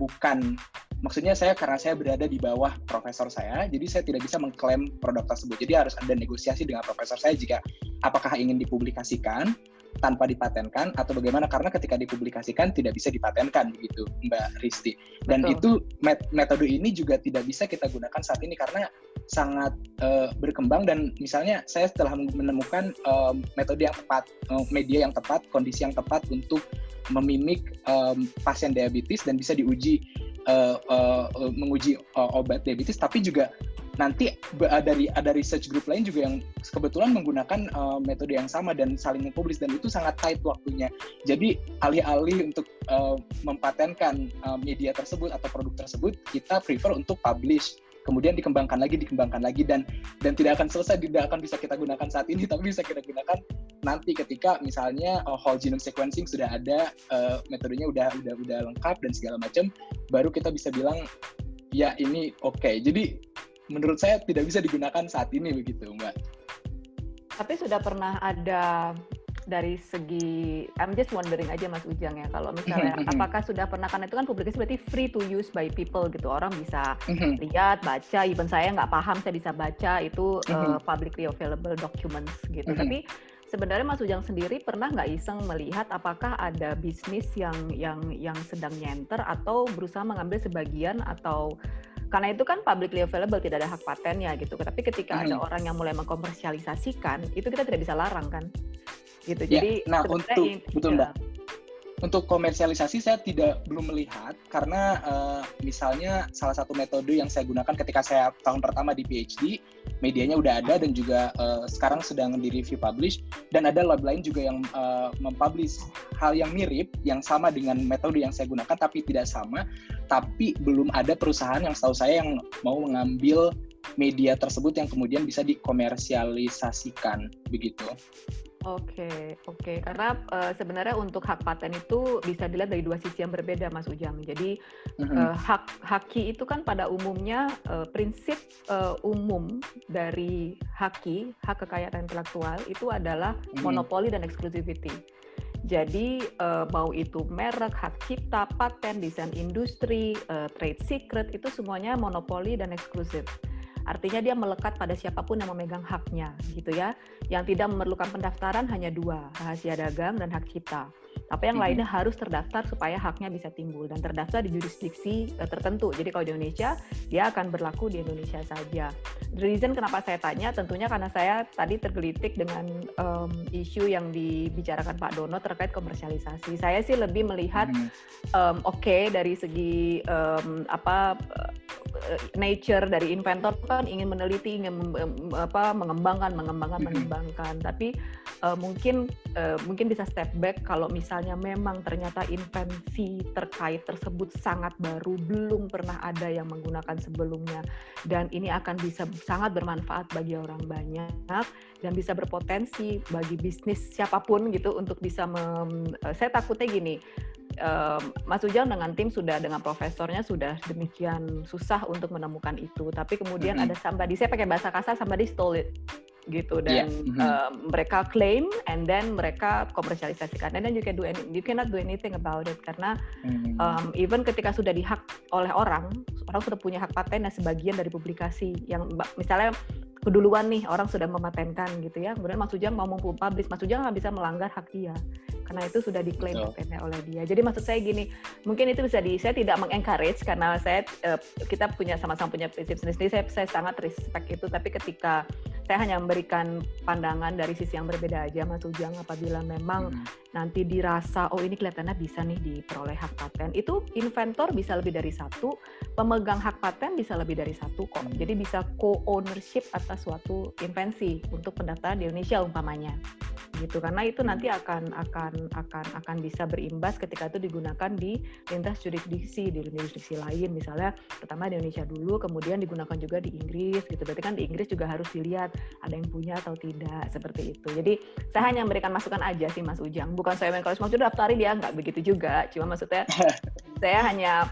bukan maksudnya saya karena saya berada di bawah profesor saya, jadi saya tidak bisa mengklaim produk tersebut. Jadi harus ada negosiasi dengan profesor saya jika apakah ingin dipublikasikan tanpa dipatenkan atau bagaimana karena ketika dipublikasikan tidak bisa dipatenkan begitu Mbak Risti dan Betul. itu metode ini juga tidak bisa kita gunakan saat ini karena sangat uh, berkembang dan misalnya saya setelah menemukan uh, metode yang tepat uh, media yang tepat kondisi yang tepat untuk memimik um, pasien diabetes dan bisa diuji uh, uh, menguji uh, obat diabetes tapi juga nanti dari ada research group lain juga yang kebetulan menggunakan uh, metode yang sama dan saling mempublish dan itu sangat tight waktunya. Jadi alih-alih untuk uh, mempatenkan uh, media tersebut atau produk tersebut, kita prefer untuk publish kemudian dikembangkan lagi dikembangkan lagi dan dan tidak akan selesai tidak akan bisa kita gunakan saat ini tapi bisa kita gunakan nanti ketika misalnya uh, whole genome sequencing sudah ada uh, metodenya udah udah udah lengkap dan segala macam baru kita bisa bilang ya ini oke okay. jadi menurut saya tidak bisa digunakan saat ini begitu Mbak. Tapi sudah pernah ada dari segi I'm just wondering aja Mas Ujang ya. Kalau misalnya apakah sudah pernah karena itu kan publikasi berarti free to use by people gitu. Orang bisa lihat baca even saya nggak paham saya bisa baca itu uh, publicly available documents gitu. Tapi sebenarnya Mas Ujang sendiri pernah nggak iseng melihat apakah ada bisnis yang yang yang sedang nyenter atau berusaha mengambil sebagian atau karena itu kan publicly available tidak ada hak patennya gitu. Tapi ketika hmm. ada orang yang mulai mengkomersialisasikan itu kita tidak bisa larang kan? Gitu. Ya, jadi nah untuk betul mbak untuk komersialisasi saya tidak belum melihat karena uh, misalnya salah satu metode yang saya gunakan ketika saya tahun pertama di PhD medianya udah ada dan juga uh, sekarang sedang di review publish dan ada lab lain juga yang uh, mempublish hal yang mirip yang sama dengan metode yang saya gunakan tapi tidak sama tapi belum ada perusahaan yang setahu saya yang mau mengambil media tersebut yang kemudian bisa dikomersialisasikan begitu. Oke, oke. Karena uh, sebenarnya untuk hak paten itu bisa dilihat dari dua sisi yang berbeda, Mas Ujang. Jadi mm-hmm. uh, hak haki itu kan pada umumnya uh, prinsip uh, umum dari haki, hak kekayaan intelektual itu adalah mm-hmm. monopoli dan exclusivity. Jadi uh, mau itu merek, hak cipta, paten, desain industri, uh, trade secret itu semuanya monopoli dan eksklusif. Artinya dia melekat pada siapa pun yang memegang haknya, gitu ya. Yang tidak memerlukan pendaftaran hanya dua, rahasia dagang dan hak cipta. Tapi yang lainnya harus terdaftar supaya haknya bisa timbul dan terdaftar di jurisdiksi uh, tertentu. Jadi kalau di Indonesia, dia akan berlaku di Indonesia saja. The reason kenapa saya tanya tentunya karena saya tadi tergelitik dengan um, isu yang dibicarakan Pak Dono terkait komersialisasi. Saya sih lebih melihat um, oke okay, dari segi um, apa uh, nature dari inventor kan ingin meneliti, ingin apa mengembangkan, mengembangkan, mengembangkan. Tapi uh, mungkin uh, mungkin bisa step back kalau misalnya memang ternyata invensi terkait tersebut sangat baru, belum pernah ada yang menggunakan sebelumnya. Dan ini akan bisa sangat bermanfaat bagi orang banyak dan bisa berpotensi bagi bisnis siapa pun gitu untuk bisa mem, eh, saya takutnya gini um, Mas Ujang dengan tim sudah dengan profesornya sudah demikian susah untuk menemukan itu. Tapi kemudian mm -hmm. ada somebody saya pakai bahasa kasar somebody stole it gitu dan yeah. mm -hmm. uh, mereka claim and then mereka komersialisasikan and then you can do any, you cannot do anything about it karena mm -hmm. um, even ketika sudah dihak oleh orang orang sudah punya hak paten dan sebagian dari publikasi yang misalnya keduluan nih orang sudah mematenkan gitu ya kemudian Mas Ujang mau mempublish Mas Ujang nggak bisa melanggar hak dia karena itu sudah diklaim patentnya oleh dia. Jadi maksud saya gini, mungkin itu bisa di saya tidak mengencourage karena saya uh, kita punya sama-sama punya prinsip sendiri. Saya saya sangat respect itu, tapi ketika saya hanya memberikan pandangan dari sisi yang berbeda aja Mas Ujang apabila memang hmm. nanti dirasa oh ini kelihatannya bisa nih diperoleh hak paten. Itu inventor bisa lebih dari satu, pemegang hak paten bisa lebih dari satu kok. Hmm. Jadi bisa co-ownership atas suatu invensi untuk pendaftaran di Indonesia umpamanya gitu karena itu nanti akan akan akan akan bisa berimbas ketika itu digunakan di lintas jurisdiksi di jurisdiksi lain. Misalnya pertama di Indonesia dulu kemudian digunakan juga di Inggris gitu. Berarti kan di Inggris juga harus dilihat ada yang punya atau tidak seperti itu. Jadi saya hanya memberikan masukan aja sih Mas Ujang. Bukan saya main kalau maksudnya daftari dia nggak begitu juga. Cuma maksudnya saya hanya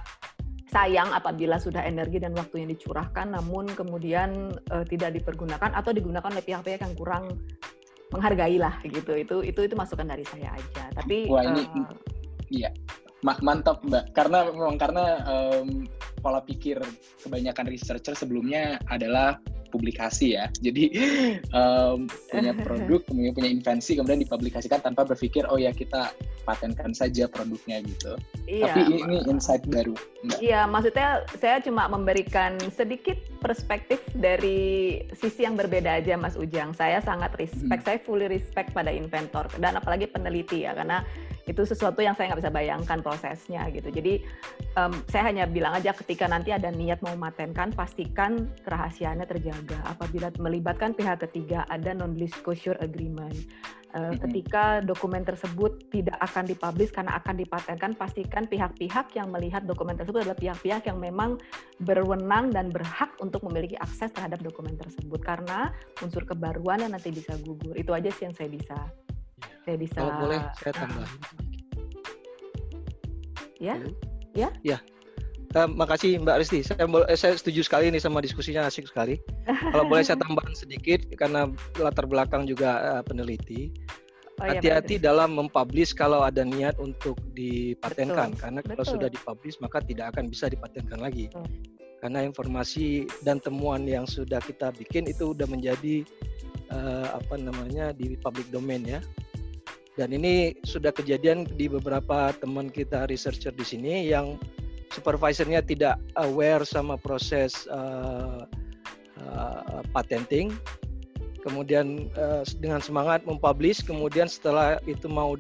sayang apabila sudah energi dan waktu yang dicurahkan namun kemudian uh, tidak dipergunakan atau digunakan oleh pihak-pihak yang kurang menghargai lah gitu. Itu itu itu masukan dari saya aja. Tapi wah ini uh, iya. Mantap mbak. Karena memang karena um, pola pikir kebanyakan researcher sebelumnya adalah publikasi ya. Jadi um, punya produk, kemudian punya invensi, kemudian dipublikasikan tanpa berpikir oh ya kita patenkan saja produknya gitu. Iya, Tapi ini insight baru. Iya, maksudnya saya cuma memberikan sedikit perspektif dari sisi yang berbeda aja Mas Ujang. Saya sangat respect, hmm. saya fully respect pada inventor dan apalagi peneliti ya karena itu sesuatu yang saya nggak bisa bayangkan prosesnya gitu. Jadi um, saya hanya bilang aja ketika nanti ada niat mau matenkan, pastikan kerahasiaannya terjaga. Apabila melibatkan pihak ketiga, ada non-disclosure agreement. Uh, ketika dokumen tersebut tidak akan dipublish karena akan dipatenkan, pastikan pihak-pihak yang melihat dokumen tersebut adalah pihak-pihak yang memang berwenang dan berhak untuk memiliki akses terhadap dokumen tersebut karena unsur kebaruan yang nanti bisa gugur. Itu aja sih yang saya bisa saya bisa kalau boleh saya tambah ya ya ya Uh, makasih Mbak Risti. Saya, eh, saya setuju sekali nih sama diskusinya asik sekali. Kalau boleh saya tambahkan sedikit karena latar belakang juga uh, peneliti. Oh, iya, Hati-hati iya, dalam mempublish kalau ada niat untuk dipatenkan Betul. karena kalau Betul. sudah dipublish maka tidak akan bisa dipatenkan lagi. Betul. Karena informasi dan temuan yang sudah kita bikin itu sudah menjadi uh, apa namanya di public domain ya. Dan ini sudah kejadian di beberapa teman kita researcher di sini yang supervisornya tidak aware sama proses uh, uh, patenting, kemudian uh, dengan semangat mempublish, kemudian setelah itu mau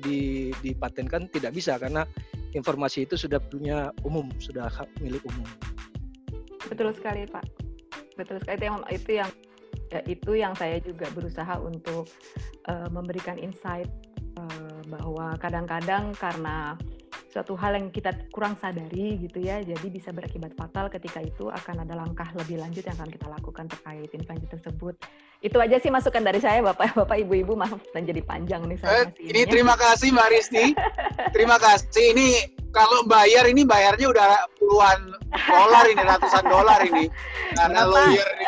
dipatenkan tidak bisa karena informasi itu sudah punya umum, sudah hak milik umum. Betul sekali Pak, betul sekali. Itu yang itu yang ya, itu yang saya juga berusaha untuk uh, memberikan insight bahwa kadang-kadang karena suatu hal yang kita kurang sadari gitu ya, jadi bisa berakibat fatal ketika itu akan ada langkah lebih lanjut yang akan kita lakukan terkait intervensi tersebut. Itu aja sih masukan dari saya, Bapak-bapak, Ibu-ibu, maaf dan jadi panjang nih saya. Eh, ini terima kasih Mbak Risti. terima kasih. Ini kalau bayar ini bayarnya udah puluhan dolar ini, ratusan dolar ini. Karena lawyer ini.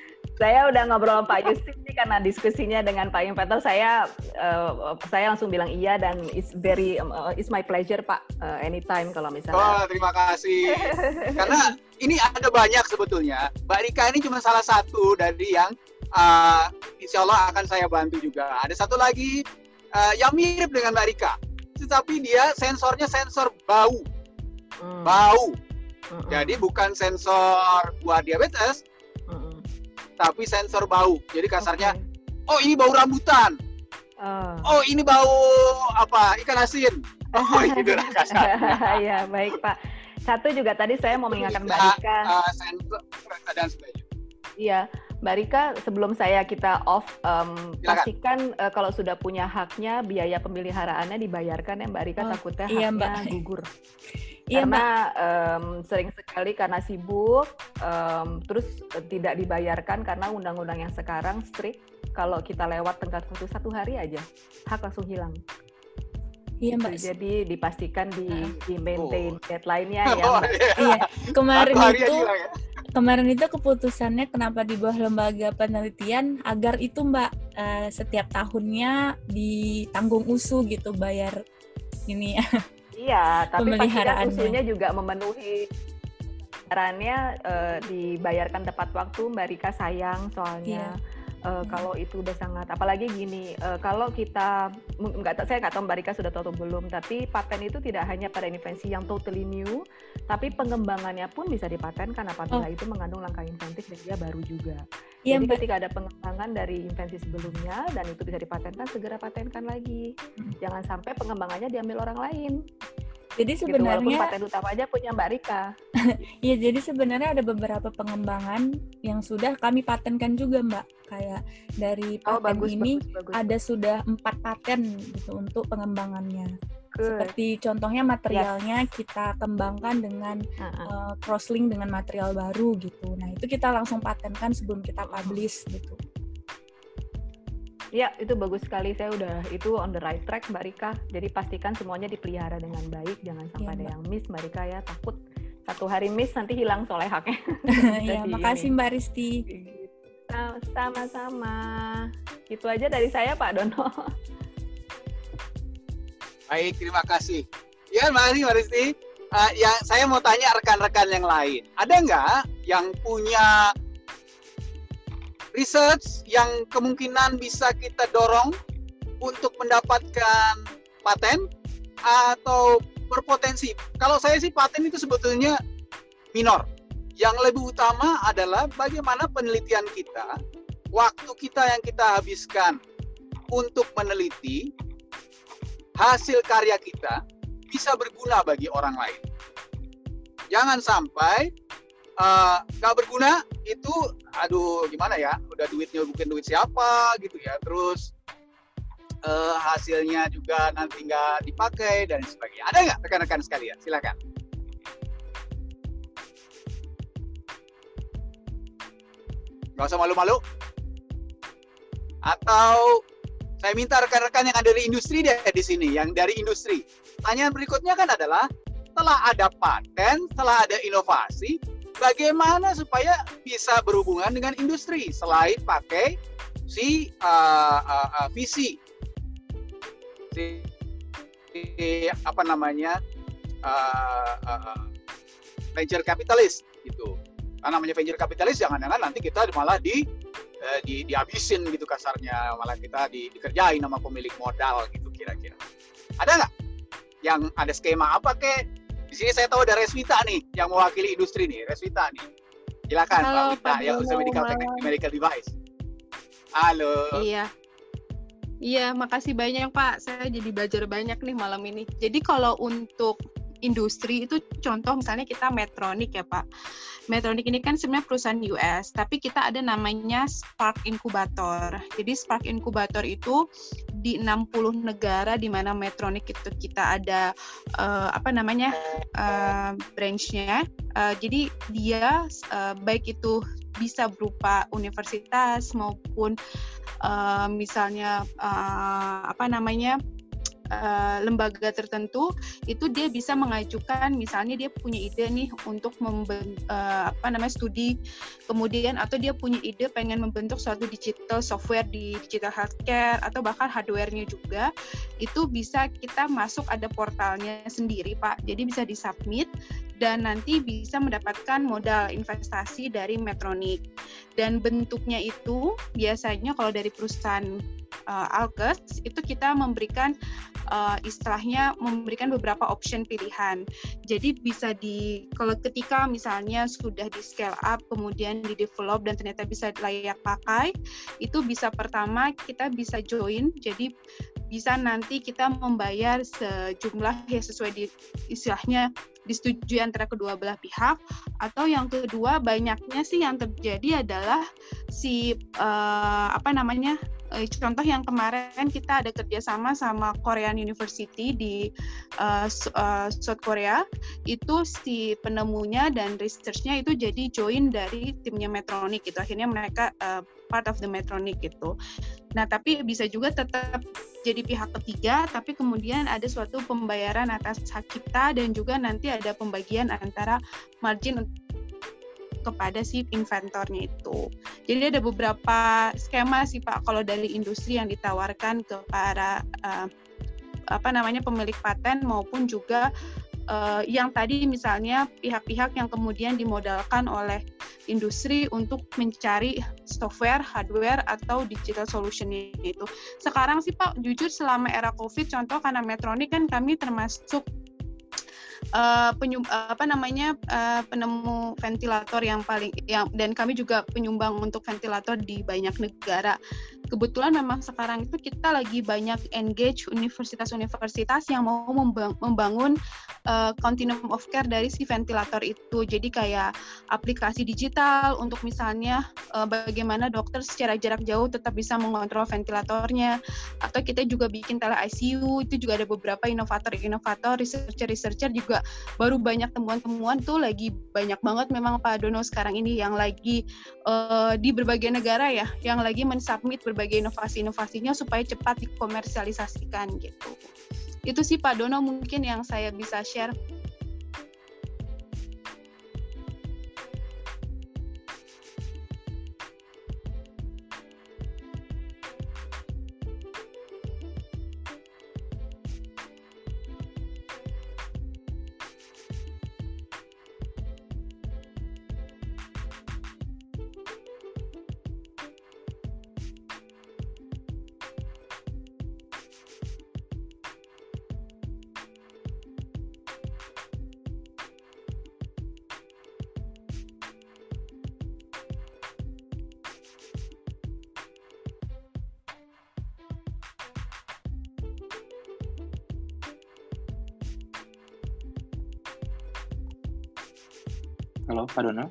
saya udah ngobrol sama Pak Yusuf nih karena diskusinya dengan Pak Inventor saya uh, saya langsung bilang iya dan it's very uh, it's my pleasure Pak uh, anytime kalau misalnya. Oh terima kasih karena ini ada banyak sebetulnya Mbak Rika ini cuma salah satu dari yang uh, Insya Allah akan saya bantu juga. Ada satu lagi uh, yang mirip dengan Mbak Rika tetapi dia sensornya sensor bau hmm. bau. Hmm. Jadi bukan sensor buat diabetes tapi sensor bau. Jadi kasarnya, okay. oh ini bau rambutan. Uh. Oh ini bau apa ikan asin. Oh gitu lah kasarnya. ya baik Pak. Satu juga tadi saya mau mengingatkan Mbak Rika. Uh, sensor dan sebagainya. Iya, Mbak Rika, sebelum saya kita off, um, pastikan uh, kalau sudah punya haknya, biaya pemeliharaannya dibayarkan ya Mbak Rika, oh, takutnya iya, haknya Mbak. gugur. Iya, karena um, sering sekali karena sibuk, um, terus tidak dibayarkan karena undang-undang yang sekarang strict. Kalau kita lewat tenggat waktu satu hari aja, hak langsung hilang. Iya mbak. Jadi dipastikan di, di maintain oh. deadline-nya ya. Oh, iya. iya. Kemarin itu ya? Kemarin itu keputusannya kenapa di bawah lembaga penelitian agar itu mbak uh, setiap tahunnya ditanggung usu gitu bayar ini ya. Iya, tapi pastikan usulnya juga memenuhi sarannya uh, dibayarkan tepat waktu Mbak Rika sayang soalnya. Iya uh, kalau itu udah sangat apalagi gini uh, kalau kita nggak saya nggak tahu Mbak Rika sudah tahu atau belum tapi paten itu tidak hanya pada invensi yang totally new tapi pengembangannya pun bisa dipatenkan apabila oh. itu mengandung langkah inventif dan dia baru juga ya, jadi ketika ada pengembangan dari invensi sebelumnya dan itu bisa dipatenkan segera patenkan lagi hmm. jangan sampai pengembangannya diambil orang lain jadi gitu, sebenarnya gitu, paten utama aja punya Mbak Rika. Iya, jadi sebenarnya ada beberapa pengembangan yang sudah kami patenkan juga Mbak. Kayak dari oh, paten oh, bagus, ini bagus, bagus, ada sudah empat paten gitu untuk pengembangannya. Good. Seperti contohnya materialnya yes. kita kembangkan dengan uh -uh. uh, crosslink dengan material baru gitu. Nah itu kita langsung patenkan sebelum kita publish gitu. Ya, itu bagus sekali. Saya udah itu on the right track, Mbak Rika. Jadi pastikan semuanya dipelihara dengan baik, jangan sampai ya, ada yang miss, Mbak Rika ya. Takut satu hari miss nanti hilang soalnya haknya. Iya, makasih Mbak Risti. Sama-sama. Itu aja dari saya, Pak Dono. Baik, terima kasih. Ya, makasih Mbak Risti. Uh, ya, saya mau tanya rekan-rekan yang lain. Ada nggak yang punya research yang kemungkinan bisa kita dorong untuk mendapatkan paten atau berpotensi. Kalau saya sih paten itu sebetulnya minor. Yang lebih utama adalah bagaimana penelitian kita, waktu kita yang kita habiskan untuk meneliti hasil karya kita bisa berguna bagi orang lain. Jangan sampai uh, berguna itu aduh gimana ya? Udah duitnya bukan duit siapa gitu ya. Terus uh, hasilnya juga nanti nggak dipakai dan sebagainya. Ada nggak rekan-rekan sekalian? Silakan. Nggak usah malu-malu. Atau saya minta rekan-rekan yang ada di industri deh di sini yang dari industri. Pertanyaan berikutnya kan adalah setelah ada paten setelah ada inovasi bagaimana supaya bisa berhubungan dengan industri selain pakai si uh, uh, uh, visi si, si apa namanya uh, uh, venture capitalist gitu. Karena namanya venture capitalist jangan-jangan nanti kita malah di uh, di dihabisin gitu kasarnya, malah kita di, dikerjain sama pemilik modal gitu kira-kira. Ada nggak yang ada skema apa kek di sini saya tahu ada Reswita nih yang mewakili industri nih, Reswita nih. Silakan Halo, Mbak Wita yang usaha medical technique, medical device. Halo. Iya. Iya, makasih banyak Pak. Saya jadi belajar banyak nih malam ini. Jadi kalau untuk industri itu contoh misalnya kita Medtronic ya Pak. Medtronic ini kan sebenarnya perusahaan US, tapi kita ada namanya Spark Incubator. Jadi Spark Incubator itu di 60 negara di mana Medtronic itu kita ada uh, apa namanya uh, branchnya. Uh, jadi dia uh, baik itu bisa berupa universitas maupun uh, misalnya uh, apa namanya uh, lembaga tertentu itu dia bisa mengajukan misalnya dia punya ide nih untuk memben, uh, apa namanya studi. Kemudian atau dia punya ide pengen membentuk suatu digital software di digital healthcare atau bahkan hardwarenya juga itu bisa kita masuk ada portalnya sendiri Pak. Jadi bisa disubmit dan nanti bisa mendapatkan modal investasi dari Metronic dan bentuknya itu biasanya kalau dari perusahaan uh, Alkes itu kita memberikan uh, istilahnya memberikan beberapa option pilihan. Jadi bisa di kalau ketika misalnya sudah di scale up kemudian di develop dan ternyata bisa layak pakai, itu bisa pertama kita bisa join. Jadi bisa nanti kita membayar sejumlah ya sesuai di istilahnya disetujui antara kedua belah pihak atau yang kedua banyaknya sih yang terjadi adalah si uh, apa namanya uh, contoh yang kemarin kita ada kerjasama sama Korean University di uh, South Korea. Itu si penemunya dan researchnya itu jadi join dari timnya Metronic gitu. Akhirnya mereka uh, part of the Metronic gitu. Nah tapi bisa juga tetap jadi pihak ketiga tapi kemudian ada suatu pembayaran atas hak cipta dan juga nanti ada pembagian antara margin kepada si inventornya itu. Jadi ada beberapa skema sih Pak kalau dari industri yang ditawarkan kepada uh, apa namanya pemilik paten maupun juga uh, yang tadi misalnya pihak-pihak yang kemudian dimodalkan oleh industri untuk mencari software, hardware atau digital solution itu. Sekarang sih Pak, jujur selama era COVID, contoh karena Metronic kan kami termasuk uh, penyum, uh, apa namanya uh, penemu ventilator yang paling yang dan kami juga penyumbang untuk ventilator di banyak negara. Kebetulan memang sekarang itu kita lagi banyak engage universitas-universitas yang mau membangun uh, continuum of care dari si ventilator itu. Jadi kayak aplikasi digital untuk misalnya uh, bagaimana dokter secara jarak jauh tetap bisa mengontrol ventilatornya atau kita juga bikin tele ICU itu juga ada beberapa inovator-inovator, researcher-researcher juga juga baru banyak temuan-temuan tuh lagi banyak banget memang Pak Dono sekarang ini yang lagi uh, di berbagai negara ya yang lagi mensubmit berbagai inovasi-inovasinya supaya cepat dikomersialisasikan gitu. Itu sih Pak Dono mungkin yang saya bisa share Halo, Pak Dono.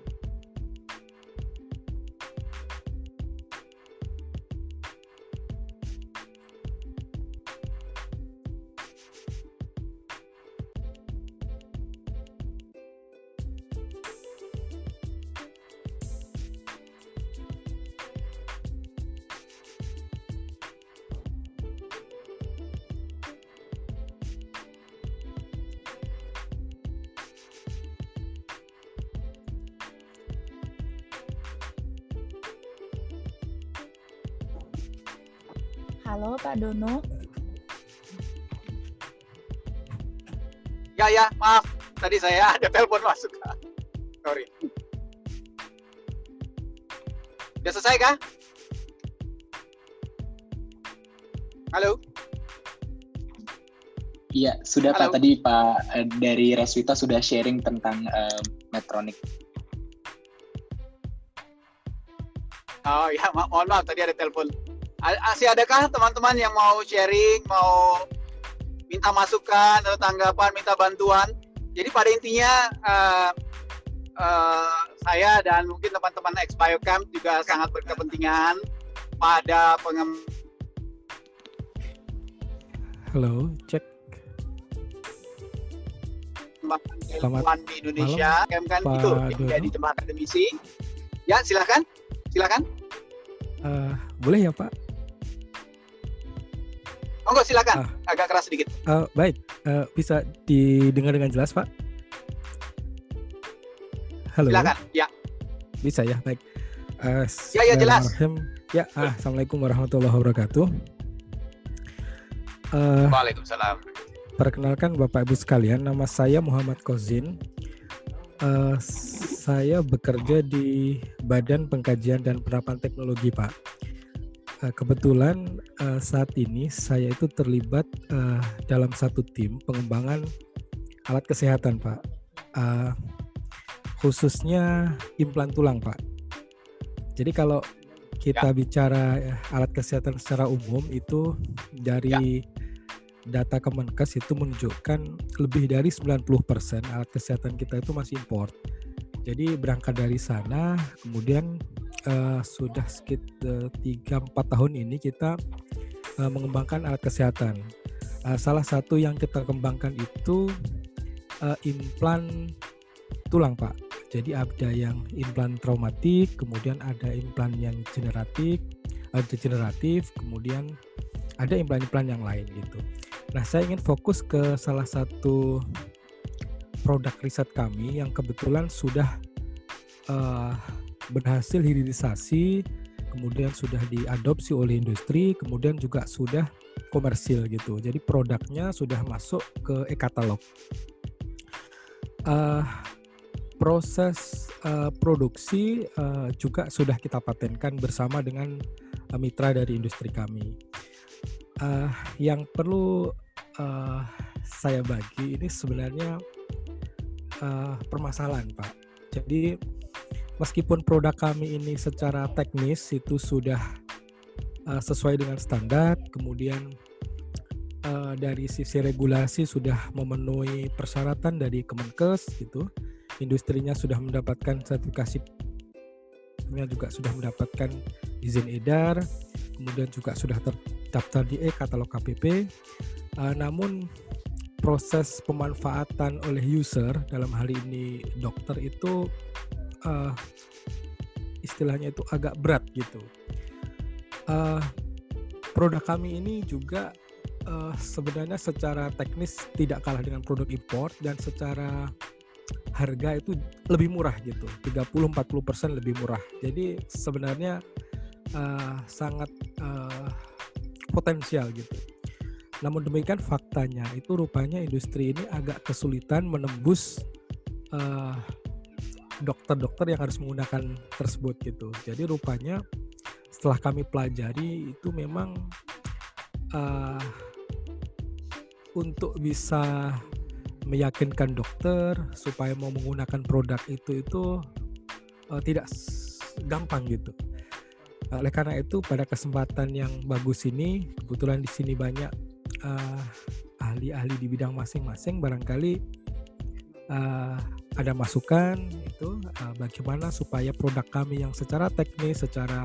Pak Dono. Ya ya, maaf. Tadi saya ada telepon masuk. Sorry. Sudah selesai kah? Halo? Iya, sudah Halo. Pak. Tadi Pak eh, dari Reswita sudah sharing tentang uh, Metronic. Oh ya, ma mohon maaf tadi ada telepon masih adakah teman-teman yang mau sharing, mau minta masukan atau tanggapan, minta bantuan jadi pada intinya uh, uh, saya dan mungkin teman-teman ex biocamp juga sangat berkepentingan pada pengem Halo, cek. Selamat di Indonesia, malam, kan Pak itu yang menjadi teman akademisi. Ya, silakan, silakan. Uh, boleh ya Pak? Oh enggak, silakan. Uh, Agak keras sedikit. Uh, baik, uh, bisa didengar dengan jelas Pak? Halo. Silakan, ya. Bisa ya, baik. Uh, ya, ya jelas. Ya, ah, assalamualaikum warahmatullahi wabarakatuh. Uh, Waalaikumsalam. Perkenalkan Bapak Ibu sekalian, nama saya Muhammad Kozin. Uh, saya bekerja di Badan Pengkajian dan Penerapan Teknologi, Pak. Uh, kebetulan uh, saat ini saya itu terlibat uh, dalam satu tim pengembangan alat kesehatan, Pak. Uh, khususnya implan tulang, Pak. Jadi kalau kita ya. bicara alat kesehatan secara umum itu dari ya. data Kemenkes itu menunjukkan lebih dari 90% alat kesehatan kita itu masih import. Jadi berangkat dari sana, kemudian uh, sudah sekitar 3-4 tahun ini kita uh, mengembangkan alat kesehatan. Uh, salah satu yang kita kembangkan itu uh, implan tulang, Pak. Jadi ada yang implan traumatik, kemudian ada implan yang generatif, uh, degeneratif, kemudian ada implan-implan yang lain gitu. Nah, saya ingin fokus ke salah satu produk riset kami yang kebetulan sudah uh, berhasil hilirisasi, kemudian sudah diadopsi oleh industri, kemudian juga sudah komersil gitu. Jadi produknya sudah masuk ke e-katalog. Uh, proses uh, produksi uh, juga sudah kita patenkan bersama dengan uh, mitra dari industri kami. Uh, yang perlu uh, saya bagi ini sebenarnya uh, permasalahan, Pak. Jadi meskipun produk kami ini secara teknis itu sudah uh, sesuai dengan standar, kemudian uh, dari sisi regulasi sudah memenuhi persyaratan dari Kemenkes gitu industrinya sudah mendapatkan sertifikasi juga sudah mendapatkan izin edar, kemudian juga sudah terdaftar di e-katalog KPP. Uh, namun proses pemanfaatan oleh user dalam hal ini dokter itu uh, istilahnya itu agak berat gitu. Uh, produk kami ini juga uh, sebenarnya secara teknis tidak kalah dengan produk impor dan secara harga itu lebih murah gitu. 30-40% lebih murah. Jadi sebenarnya uh, sangat uh, potensial gitu. Namun demikian faktanya itu rupanya industri ini agak kesulitan menembus dokter dokter-dokter yang harus menggunakan tersebut gitu jadi rupanya setelah kami pelajari itu memang uh, untuk bisa meyakinkan dokter supaya mau menggunakan produk itu itu uh, tidak gampang gitu. Oleh karena itu pada kesempatan yang bagus ini kebetulan di sini banyak uh, ahli-ahli di bidang masing-masing barangkali uh, ada masukan itu uh, bagaimana supaya produk kami yang secara teknis, secara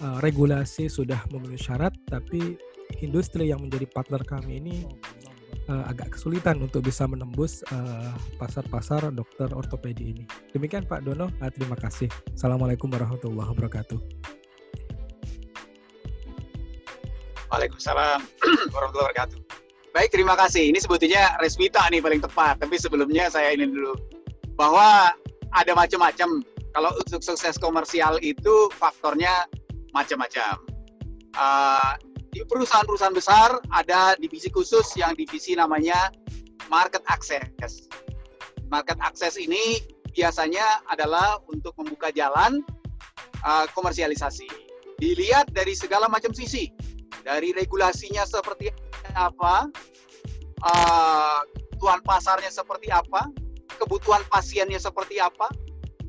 uh, regulasi sudah memenuhi syarat tapi industri yang menjadi partner kami ini uh, agak kesulitan untuk bisa menembus pasar eh, pasar-pasar dokter ortopedi ini. Demikian Pak Dono, uh, terima kasih. Assalamualaikum warahmatullahi wabarakatuh. Waalaikumsalam warahmatullahi wabarakatuh. Baik, terima kasih. Ini sebetulnya Resmita nih paling tepat. Tapi sebelumnya saya ini dulu bahwa ada macam-macam. Kalau untuk sukses komersial itu faktornya macam-macam. Uh, di perusahaan-perusahaan besar ada divisi khusus yang divisi namanya market access. Market access ini biasanya adalah untuk membuka jalan uh, komersialisasi. Dilihat dari segala macam sisi, dari regulasinya seperti apa, uh, kebutuhan pasarnya seperti apa, kebutuhan pasiennya seperti apa,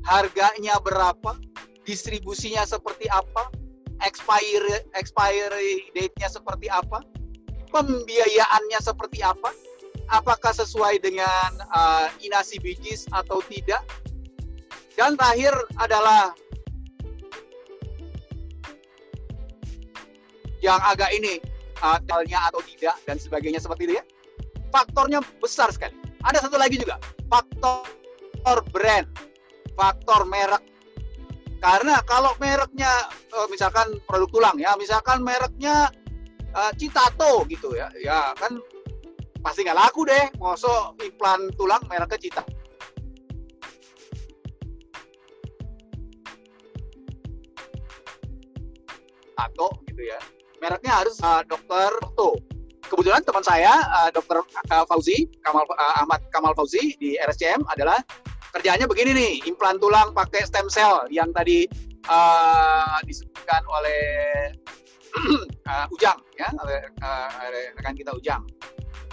harganya berapa, distribusinya seperti apa, expiry expiry date-nya seperti apa, pembiayaannya seperti apa, apakah sesuai dengan uh, inasi bijis atau tidak. Dan terakhir adalah yang agak ini uh, atau tidak dan sebagainya seperti itu ya. Faktornya besar sekali. Ada satu lagi juga, faktor brand, faktor merek. Karena kalau mereknya uh, misalkan produk tulang ya, misalkan mereknya uh, Citato gitu ya, ya kan pasti nggak laku deh. Mosok iklan tulang mereknya Cita. Tato gitu ya mereknya harus uh, dokter To. Kebetulan teman saya uh, dokter uh, Fauzi Kamal uh, Ahmad Kamal Fauzi di RSCM adalah kerjanya begini nih, implan tulang pakai stem cell yang tadi uh, disebutkan oleh uh, Ujang ya, oleh uh, rekan kita Ujang.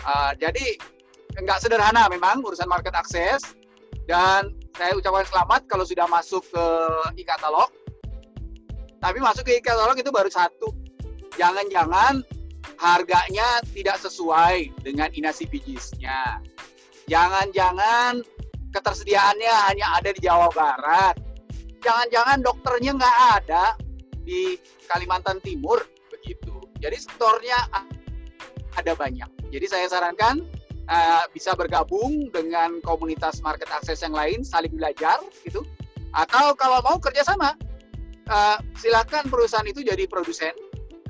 Uh, jadi nggak sederhana memang urusan market access dan saya ucapkan selamat kalau sudah masuk ke e-katalog. Tapi masuk ke e-katalog itu baru satu jangan-jangan harganya tidak sesuai dengan inasi bijisnya. Jangan-jangan ketersediaannya hanya ada di Jawa Barat. Jangan-jangan dokternya nggak ada di Kalimantan Timur begitu. Jadi stornya ada banyak. Jadi saya sarankan uh, bisa bergabung dengan komunitas market access yang lain, saling belajar gitu. Atau kalau mau kerjasama, uh, silakan perusahaan itu jadi produsen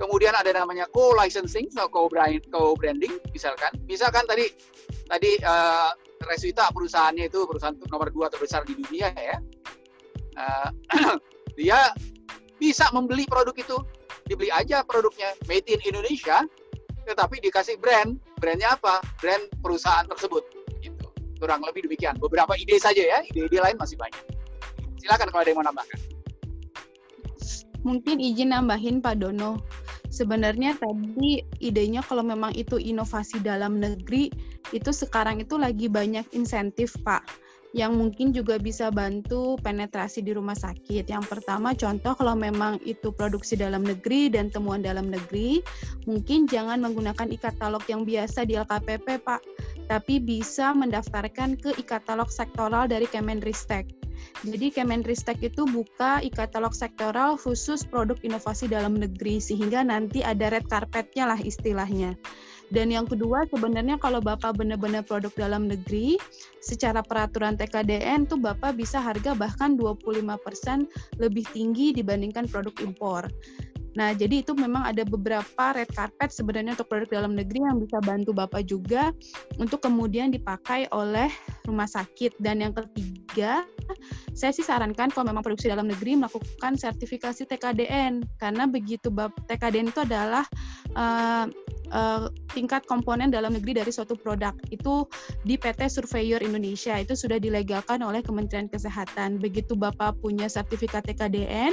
Kemudian ada namanya co-licensing atau co-branding misalkan. Misalkan tadi tadi uh, Reswita perusahaannya itu perusahaan nomor dua terbesar di dunia ya. Uh, dia bisa membeli produk itu, dibeli aja produknya made in Indonesia, tetapi dikasih brand. Brandnya apa? Brand perusahaan tersebut. Gitu. Kurang lebih demikian. Beberapa ide saja ya, ide-ide lain masih banyak. Silakan kalau ada yang mau nambahkan. Mungkin izin nambahin Pak Dono sebenarnya tadi idenya kalau memang itu inovasi dalam negeri itu sekarang itu lagi banyak insentif Pak yang mungkin juga bisa bantu penetrasi di rumah sakit. Yang pertama contoh kalau memang itu produksi dalam negeri dan temuan dalam negeri, mungkin jangan menggunakan e-katalog yang biasa di LKPP Pak, tapi bisa mendaftarkan ke e-katalog sektoral dari Kemenristek. Jadi Kemenristek itu buka e-katalog sektoral khusus produk inovasi dalam negeri sehingga nanti ada red carpetnya lah istilahnya. Dan yang kedua sebenarnya kalau Bapak benar-benar produk dalam negeri, secara peraturan TKDN tuh Bapak bisa harga bahkan 25% lebih tinggi dibandingkan produk impor. Nah, jadi itu memang ada beberapa red carpet sebenarnya untuk produk dalam negeri yang bisa bantu Bapak juga untuk kemudian dipakai oleh rumah sakit. Dan yang ketiga, saya sih sarankan kalau memang produksi dalam negeri melakukan sertifikasi TKDN karena begitu TKDN itu adalah uh, uh, tingkat komponen dalam negeri dari suatu produk itu di PT Surveyor Indonesia itu sudah dilegalkan oleh Kementerian Kesehatan. Begitu Bapak punya sertifikat TKDN,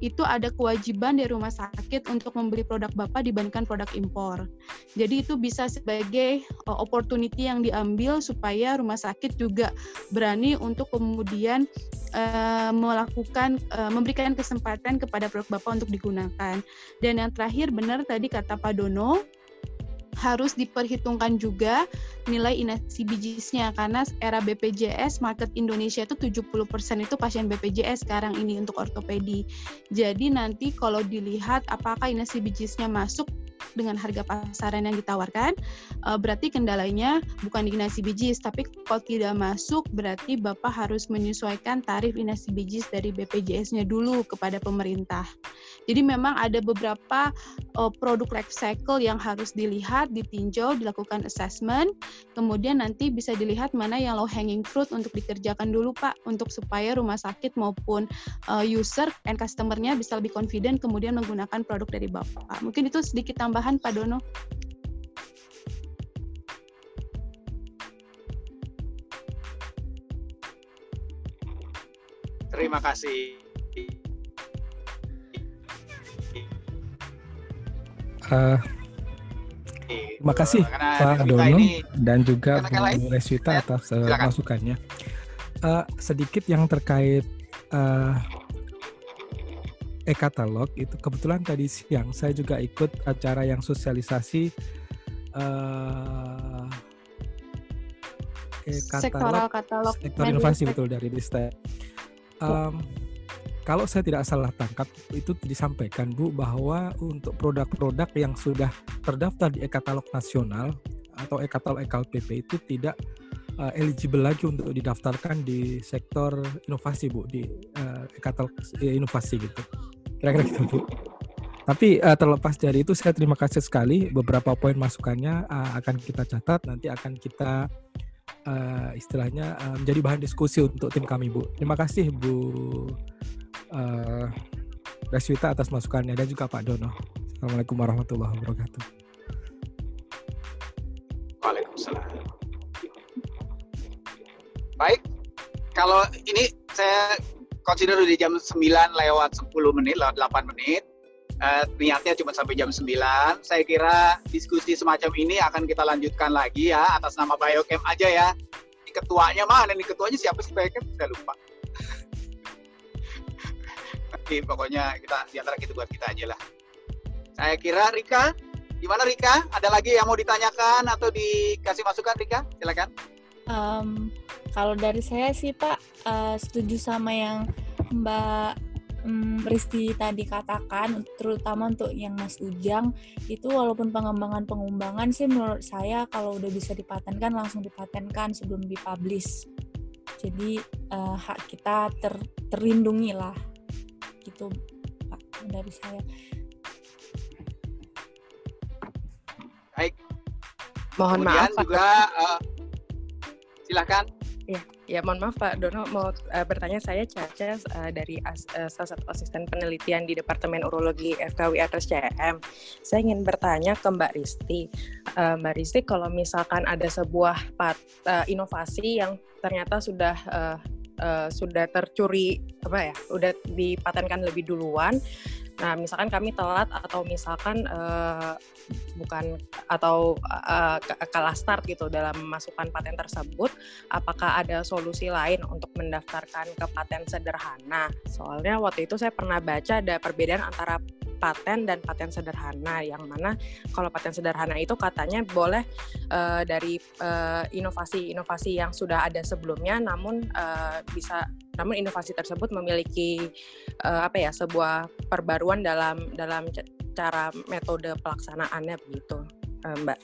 itu ada kewajiban dari rumah sakit untuk membeli produk Bapak dibandingkan produk impor. Jadi itu bisa sebagai uh, opportunity yang diambil supaya rumah sakit juga berani untuk kemudian uh, melakukan uh, memberikan kesempatan kepada produk Bapak untuk digunakan. Dan yang terakhir benar tadi kata Pak Dono harus diperhitungkan juga nilai inasi bijisnya karena era BPJS market Indonesia itu 70% itu pasien BPJS sekarang ini untuk ortopedi. Jadi nanti kalau dilihat apakah inasi bijisnya masuk dengan harga pasaran yang ditawarkan, uh, berarti kendalanya bukan di inasi bijis, tapi kalau tidak masuk berarti Bapak harus menyesuaikan tarif inasi bijis dari BPJS-nya dulu kepada pemerintah. Jadi memang ada beberapa uh, produk life cycle yang harus dilihat, ditinjau, dilakukan assessment, kemudian nanti bisa dilihat mana yang low hanging fruit untuk dikerjakan dulu Pak, untuk supaya rumah sakit maupun uh, user and customer-nya bisa lebih confident kemudian menggunakan produk dari Bapak. Mungkin itu sedikit tambahan Pak Dono. Terima kasih. Uh, terima kasih Pak Dono dan juga Bu Reswita atas uh, masukannya. Uh, sedikit yang terkait uh, e-katalog itu kebetulan tadi siang saya juga ikut acara yang sosialisasi uh, e-katalog katalog sektor inovasi betul dari Ristek. Um, kalau saya tidak salah tangkap itu disampaikan Bu bahwa untuk produk-produk yang sudah terdaftar di e-katalog nasional atau e-katalog EKLPP itu tidak uh, eligible lagi untuk didaftarkan di sektor inovasi Bu di uh, e-katalog inovasi gitu. Kira-kira gitu Bu. Tapi uh, terlepas dari itu saya terima kasih sekali beberapa poin masukannya uh, akan kita catat nanti akan kita uh, istilahnya uh, menjadi bahan diskusi untuk tim kami Bu. Terima kasih Bu uh, atas masukannya dan juga Pak Dono. Assalamualaikum warahmatullahi wabarakatuh. Waalaikumsalam. Baik, kalau ini saya consider di jam 9 lewat 10 menit, lewat 8 menit uh, niatnya cuma sampai jam 9. Saya kira diskusi semacam ini akan kita lanjutkan lagi ya atas nama Biochem aja ya. Ini ketuanya mana nih? Ketuanya siapa sih Biochem? Saya lupa. Tapi pokoknya kita di antara kita buat kita aja lah. Saya kira Rika, gimana Rika? Ada lagi yang mau ditanyakan atau dikasih masukan Rika? Silakan. Um, kalau dari saya sih Pak uh, setuju sama yang Mbak um, Risti tadi katakan, terutama untuk yang Mas Ujang, itu walaupun pengembangan-pengembangan sih menurut saya kalau udah bisa dipatenkan langsung dipatenkan sebelum dipublish. Jadi uh, hak kita ter, terlindungi lah, gitu Pak dari saya. Baik. Mohon Kemudian maaf. juga uh, silakan. Ya, ya mohon maaf Pak Dono mau uh, bertanya saya Caca uh, dari as, uh, salah satu asisten penelitian di Departemen Urologi FKW CM. Saya ingin bertanya ke Mbak Risti. Uh, Mbak Risti kalau misalkan ada sebuah pat, uh, inovasi yang ternyata sudah uh, uh, sudah tercuri apa ya, udah dipatenkan lebih duluan Nah, misalkan kami telat atau misalkan uh, bukan atau uh, kalah start gitu dalam memasukkan paten tersebut, apakah ada solusi lain untuk mendaftarkan ke paten sederhana? Soalnya waktu itu saya pernah baca ada perbedaan antara paten dan paten sederhana yang mana kalau paten sederhana itu katanya boleh uh, dari inovasi-inovasi uh, yang sudah ada sebelumnya namun uh, bisa namun inovasi tersebut memiliki uh, apa ya sebuah perbaruan dalam dalam cara metode pelaksanaannya begitu uh, Mbak.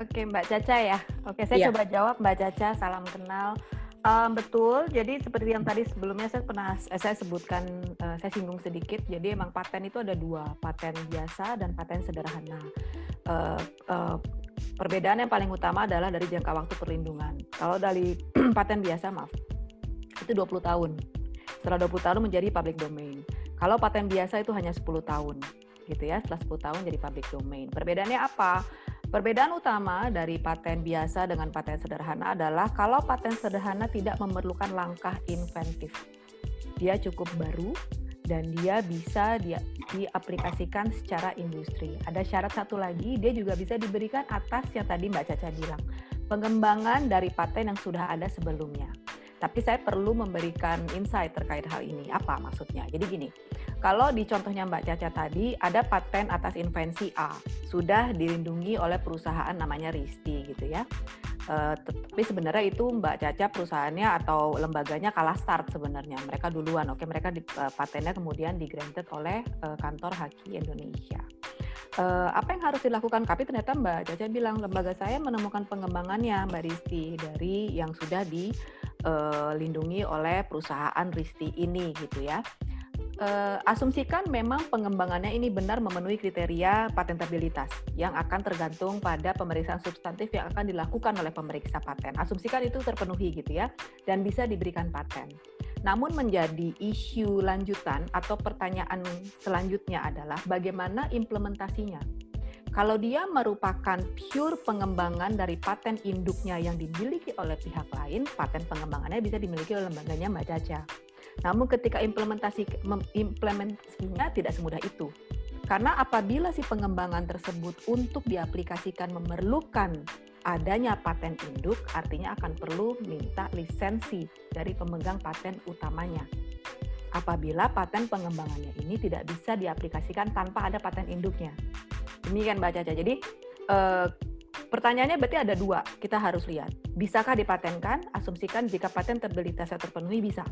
Oke Mbak Caca ya. Oke saya yeah. coba jawab Mbak Caca. Salam kenal. Um, betul, jadi seperti yang tadi sebelumnya saya pernah eh, saya sebutkan, uh, saya singgung sedikit. Jadi emang paten itu ada dua, paten biasa dan paten sederhana. Uh, uh, perbedaan yang paling utama adalah dari jangka waktu perlindungan. Kalau dari paten biasa, maaf, itu 20 tahun. Setelah 20 tahun menjadi public domain. Kalau paten biasa itu hanya 10 tahun, gitu ya. Setelah 10 tahun jadi public domain. Perbedaannya apa? Perbedaan utama dari paten biasa dengan paten sederhana adalah kalau paten sederhana tidak memerlukan langkah inventif. Dia cukup baru dan dia bisa dia diaplikasikan secara industri. Ada syarat satu lagi, dia juga bisa diberikan atas yang tadi Mbak Caca bilang, pengembangan dari paten yang sudah ada sebelumnya. Tapi saya perlu memberikan insight terkait hal ini. Apa maksudnya? Jadi gini, kalau di contohnya Mbak Caca tadi ada paten atas invensi A, sudah dilindungi oleh perusahaan namanya Risti gitu ya. Uh, tapi sebenarnya itu Mbak Caca perusahaannya atau lembaganya kalah start sebenarnya. Mereka duluan. Oke, mereka di, uh, patennya kemudian di granted oleh uh, kantor Haki Indonesia. Uh, apa yang harus dilakukan? Tapi ternyata Mbak Caca bilang lembaga saya menemukan pengembangannya Mbak Risti dari yang sudah di dilindungi uh, oleh perusahaan Risti ini gitu ya. Uh, asumsikan memang pengembangannya ini benar memenuhi kriteria patentabilitas yang akan tergantung pada pemeriksaan substantif yang akan dilakukan oleh pemeriksa paten. Asumsikan itu terpenuhi gitu ya dan bisa diberikan paten. Namun menjadi isu lanjutan atau pertanyaan selanjutnya adalah bagaimana implementasinya kalau dia merupakan pure pengembangan dari paten induknya yang dimiliki oleh pihak lain, paten pengembangannya bisa dimiliki oleh lembaganya Mbak Caca. Namun ketika implementasi implementasinya tidak semudah itu. Karena apabila si pengembangan tersebut untuk diaplikasikan memerlukan adanya paten induk, artinya akan perlu minta lisensi dari pemegang paten utamanya. Apabila paten pengembangannya ini tidak bisa diaplikasikan tanpa ada paten induknya. Demikian Mbak Caca. Jadi eh, pertanyaannya berarti ada dua, kita harus lihat. Bisakah dipatenkan? Asumsikan jika paten terbilitasnya terpenuhi bisa.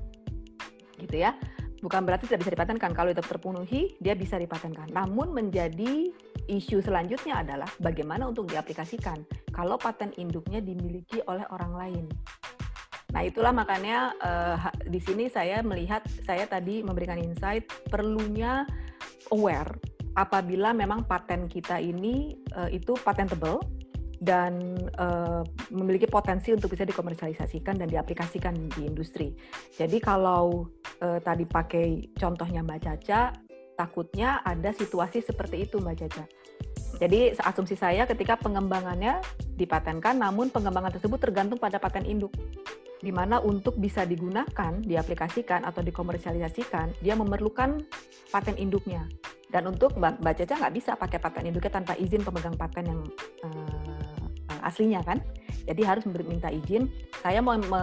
Gitu ya. Bukan berarti tidak bisa dipatenkan. Kalau itu terpenuhi, dia bisa dipatenkan. Namun menjadi isu selanjutnya adalah bagaimana untuk diaplikasikan kalau paten induknya dimiliki oleh orang lain. Nah, itulah makanya uh, di sini saya melihat saya tadi memberikan insight perlunya aware apabila memang paten kita ini uh, itu patentable dan uh, memiliki potensi untuk bisa dikomersialisasikan dan diaplikasikan di industri. Jadi kalau uh, tadi pakai contohnya Mbak Caca, takutnya ada situasi seperti itu Mbak Caca. Jadi asumsi saya ketika pengembangannya dipatenkan, namun pengembangan tersebut tergantung pada paten induk, di mana untuk bisa digunakan, diaplikasikan atau dikomersialisasikan, dia memerlukan paten induknya. Dan untuk Mbak, Mbak Caca nggak bisa pakai paten induknya tanpa izin pemegang paten yang uh, aslinya kan. Jadi harus minta izin. Saya mau me,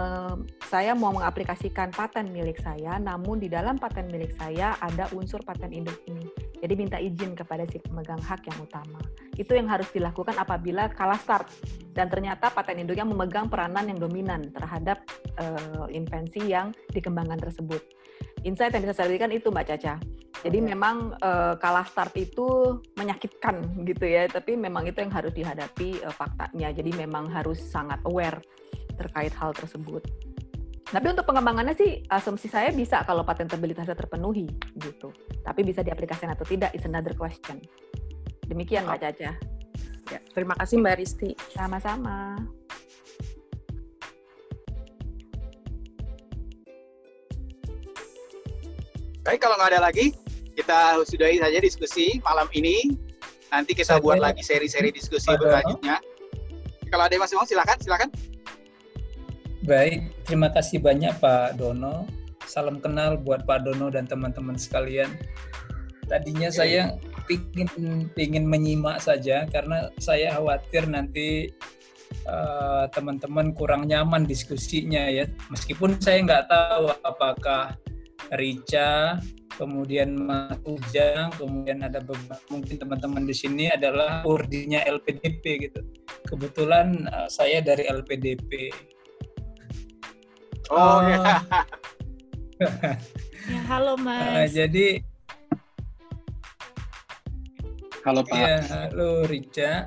saya mau mengaplikasikan paten milik saya, namun di dalam paten milik saya ada unsur paten induk ini. Jadi minta izin kepada si pemegang hak yang utama. Itu yang harus dilakukan apabila kalah start dan ternyata paten induknya memegang peranan yang dominan terhadap uh, invensi yang dikembangkan tersebut. Insight yang bisa saya berikan itu Mbak Caca. Jadi okay. memang uh, kalah start itu menyakitkan gitu ya, tapi memang itu yang harus dihadapi uh, faktanya. Jadi memang harus sangat aware terkait hal tersebut. Tapi untuk pengembangannya sih asumsi saya bisa kalau patentabilitasnya terpenuhi gitu. Tapi bisa diaplikasikan atau tidak is another question. Demikian Mbak Caca. Ya, terima kasih Mbak Risti. Sama-sama. Baik, kalau nggak ada lagi, kita sudahi saja diskusi malam ini. Nanti kita Saya buat lagi seri-seri diskusi berlanjutnya. Kalau ada yang masih mau, silakan, silakan. Baik, terima kasih banyak Pak Dono. Salam kenal buat Pak Dono dan teman-teman sekalian. Tadinya saya ingin ingin menyimak saja karena saya khawatir nanti uh, teman-teman kurang nyaman diskusinya ya. Meskipun saya nggak tahu apakah Rica kemudian Mas Ujang, kemudian ada beberapa mungkin teman-teman di sini adalah urdinya LPDP gitu. Kebetulan uh, saya dari LPDP. Oh, uh, ya. ya halo Mas. Uh, jadi Halo Pak. Iya, halo Rica.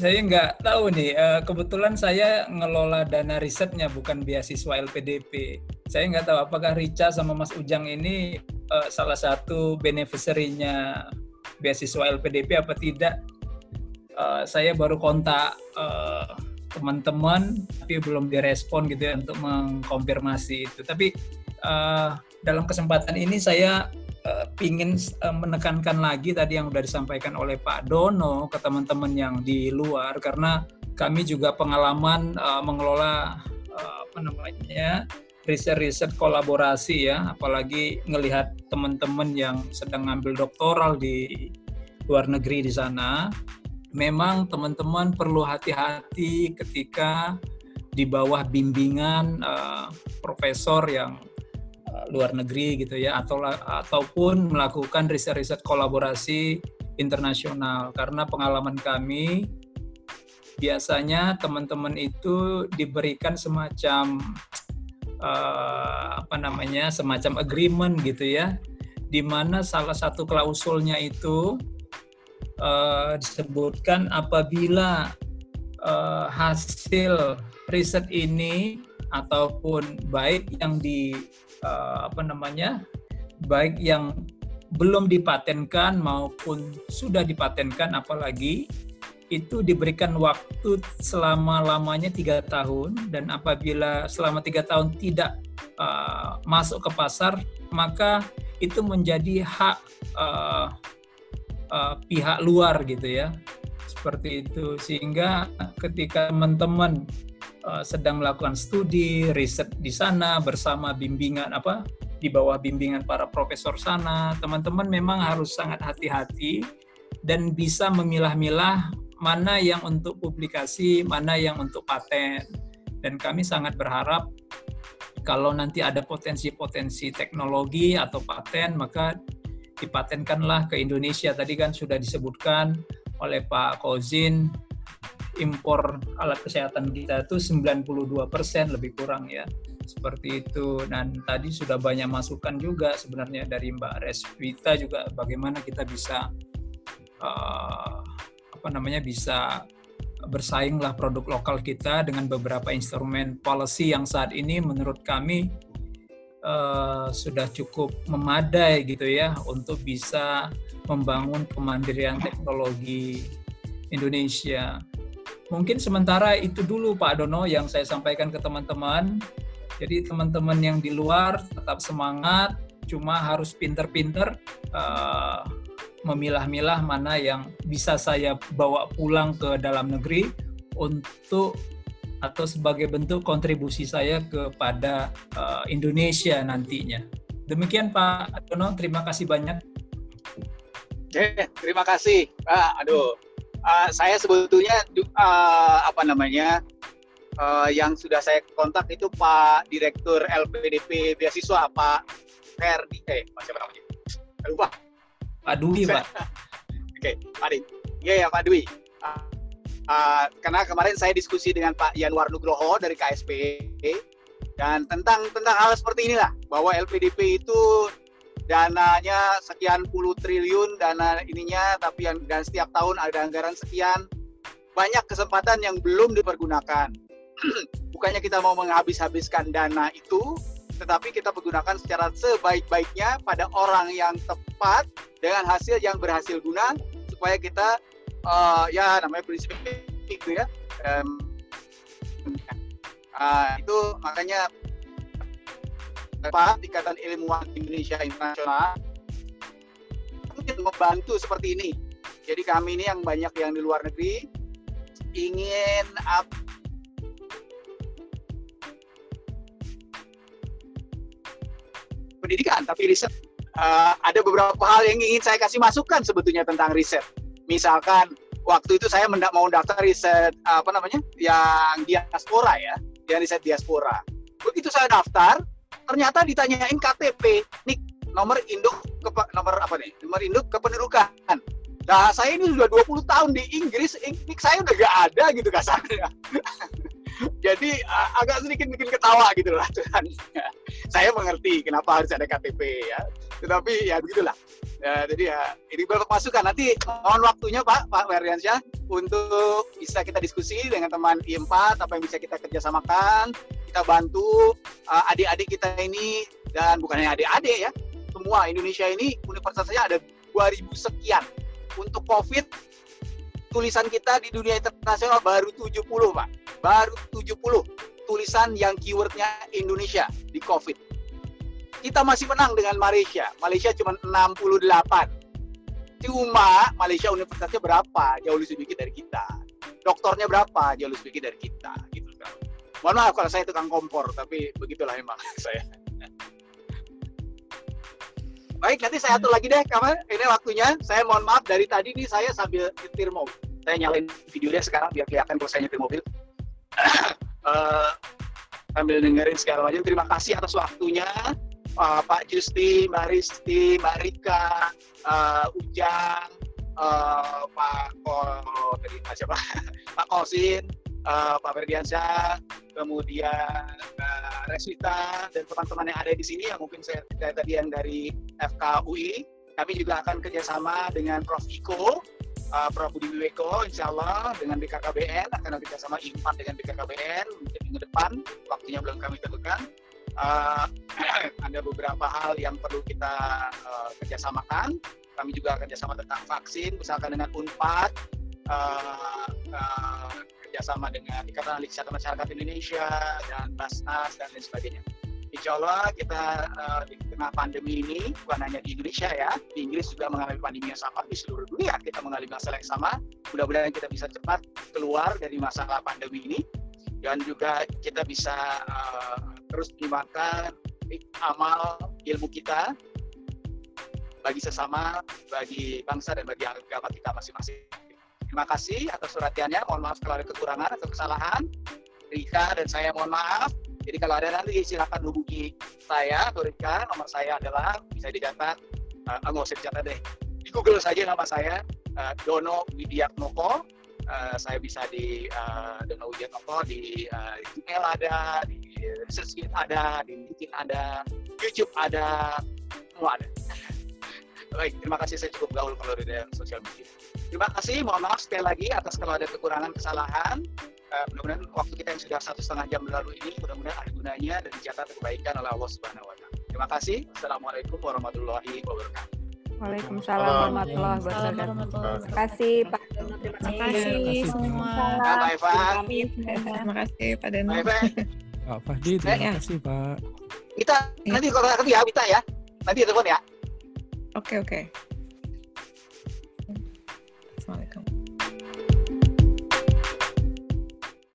saya nggak tahu nih. Eh, kebetulan saya ngelola dana risetnya bukan beasiswa LPDP. Saya nggak tahu apakah Rica sama Mas Ujang ini uh, salah satu beneficiary-nya beasiswa LPDP apa tidak. Uh, saya baru kontak uh, teman-teman tapi belum direspon gitu ya untuk mengkonfirmasi itu. Tapi uh, dalam kesempatan ini saya uh, ingin uh, menekankan lagi tadi yang sudah disampaikan oleh Pak Dono ke teman-teman yang di luar karena kami juga pengalaman uh, mengelola uh, apa namanya riset-riset kolaborasi ya apalagi melihat teman-teman yang sedang ngambil doktoral di luar negeri di sana memang teman-teman perlu hati-hati ketika di bawah bimbingan uh, profesor yang Eh, luar negeri gitu ya atau ataupun melakukan riset-riset kolaborasi internasional. Karena pengalaman kami biasanya teman-teman itu diberikan semacam uh, apa namanya semacam agreement gitu ya di mana salah satu klausulnya itu uh, disebutkan apabila uh, hasil riset ini ataupun baik yang di uh, apa namanya baik yang belum dipatenkan maupun sudah dipatenkan apalagi itu diberikan waktu selama lamanya tiga tahun dan apabila selama tiga tahun tidak uh, masuk ke pasar maka itu menjadi hak uh, uh, pihak luar gitu ya. Seperti itu. Sehingga ketika teman-teman uh, sedang melakukan studi riset di sana bersama bimbingan apa di bawah bimbingan para profesor sana teman-teman memang harus sangat hati-hati dan bisa memilah-milah mana yang untuk publikasi mana yang untuk paten. Dan kami sangat berharap kalau nanti ada potensi-potensi teknologi atau paten maka dipatenkanlah ke Indonesia. Tadi kan sudah disebutkan oleh Pak Kozin impor alat kesehatan kita itu 92 persen lebih kurang ya seperti itu dan tadi sudah banyak masukan juga sebenarnya dari Mbak Resvita juga bagaimana kita bisa uh, apa namanya bisa bersainglah produk lokal kita dengan beberapa instrumen policy yang saat ini menurut kami uh, sudah cukup memadai gitu ya untuk bisa membangun kemandirian teknologi Indonesia. Mungkin sementara itu dulu Pak Dono yang saya sampaikan ke teman-teman. Jadi teman-teman yang di luar tetap semangat, cuma harus pinter-pinter uh, memilah-milah mana yang bisa saya bawa pulang ke dalam negeri untuk atau sebagai bentuk kontribusi saya kepada uh, Indonesia nantinya. Demikian Pak Dono, terima kasih banyak. Oke, terima kasih. Ah, aduh, uh, saya sebetulnya uh, apa namanya uh, yang sudah saya kontak itu Pak Direktur LPDP beasiswa Pak Ferdi. Eh Pak siapa namanya? Lupa. Pak Dwi Pak. Oke okay, Pak Dwi. Iya ya Pak Dwi uh, karena kemarin saya diskusi dengan Pak Yanwar Nugroho dari KSP dan tentang tentang hal seperti inilah bahwa LPDP itu dananya sekian puluh triliun dana ininya tapi yang dan setiap tahun ada anggaran sekian. Banyak kesempatan yang belum dipergunakan. Bukannya kita mau menghabis-habiskan dana itu tetapi kita pergunakan secara sebaik-baiknya pada orang yang tepat dengan hasil yang berhasil guna supaya kita uh, ya namanya prinsip itu ya um, uh, itu makanya Pak Ikatan Ilmuwan Indonesia Internasional mungkin membantu seperti ini. Jadi kami ini yang banyak yang di luar negeri ingin up, pendidikan tapi riset uh, ada beberapa hal yang ingin saya kasih masukan sebetulnya tentang riset. Misalkan waktu itu saya mau daftar riset apa namanya yang diaspora ya, yang riset diaspora. Begitu saya daftar, ternyata ditanyain KTP nik nomor induk ke nomor apa nih nomor induk kependudukan nah saya ini sudah 20 tahun di Inggris nik saya udah gak ada gitu kasarnya jadi uh, agak sedikit bikin ketawa gitu lah Tuhan. Saya mengerti kenapa harus ada KTP ya. Tetapi ya begitulah. Ya, jadi ya ini masukan nanti mohon waktunya Pak Pak Werdiansyah untuk bisa kita diskusi dengan teman I4 apa yang bisa kita kerjasamakan kita bantu uh, adik-adik kita ini dan bukan hanya adik-adik ya, semua Indonesia ini universitasnya ada 2000 sekian. Untuk COVID tulisan kita di dunia internasional baru 70, Pak. Baru 70 tulisan yang keywordnya Indonesia di COVID. Kita masih menang dengan Malaysia. Malaysia cuma 68. Cuma Malaysia universitasnya berapa? Jauh lebih sedikit dari kita. Dokternya berapa? Jauh lebih sedikit dari kita. Gitu kan mohon maaf kalau saya tukang kompor tapi begitulah emang saya baik nanti saya atur lagi deh kamu ini waktunya. Saya mohon maaf dari tadi nih saya sambil nyetir mobil. Saya nyalain videonya sekarang biar kelihatan kalau saya nyetir mobil. Uh, sambil dengerin segala macam. Terima kasih atas waktunya. Uh, Pak Justi, Mbak Risti, Mbak Rika, uh, Ujang, uh, Pak oh, tadi siapa? Pak Kosin, uh, Pak Ferdiansyah, kemudian uh, Reswita dan teman-teman yang ada di sini yang mungkin saya tadi yang dari FKUI. Kami juga akan kerjasama dengan Prof. Iko, uh, Prof. Budi Wiweko, insya Allah dengan BKKBN akan kerjasama IMPAT dengan BKKBN mungkin minggu depan, waktunya belum kami tentukan. Uh, ada beberapa hal yang perlu kita uh, kerjasamakan. Kami juga kerjasama tentang vaksin, misalkan dengan UNPAD, uh, uh, kerjasama dengan Ikatan Ahli Kesehatan Masyarakat Indonesia dan Basnas dan lain sebagainya. Insya Allah kita uh, di tengah pandemi ini bukan hanya di Indonesia ya, di Inggris juga mengalami pandemi yang sama, di seluruh dunia kita mengalami masalah yang sama. Mudah-mudahan kita bisa cepat keluar dari masalah pandemi ini dan juga kita bisa uh, terus mengembangkan amal ilmu kita bagi sesama, bagi bangsa dan bagi agama kita masing-masing. Terima kasih atas perhatiannya. Mohon maaf kalau ada kekurangan atau kesalahan. Rika dan saya mohon maaf. Jadi kalau ada nanti silakan hubungi saya atau Rika. Nomor saya adalah bisa dicatat uh, nggak usah dicatat deh. Di Google saja nama saya uh, Dono Widiatmoko. Uh, saya bisa di uh, Dono Widiatmoko di uh, email ada, di search ada, di LinkedIn ada, YouTube ada, semua ada. Baik, terima kasih saya cukup gaul kalau di dalam sosial media. Terima kasih, mohon maaf sekali lagi atas kalau ada kekurangan kesalahan. Uh, mudah-mudahan waktu kita yang sudah satu setengah jam berlalu ini mudah-mudahan ada gunanya dan dicatat kebaikan oleh Allah Subhanahu Wa Taala. Terima kasih. Assalamualaikum warahmatullahi wabarakatuh. Waalaikumsalam warahmatullahi wabarakatuh. Terima kasih Pak. Terima kasih semua. Pak. Terima kasih Pak Dono. Pak Fahdi, terima kasih Pak. Kita nanti kalau ketemu ya, kita ya. Nanti telepon ya. Oke oke.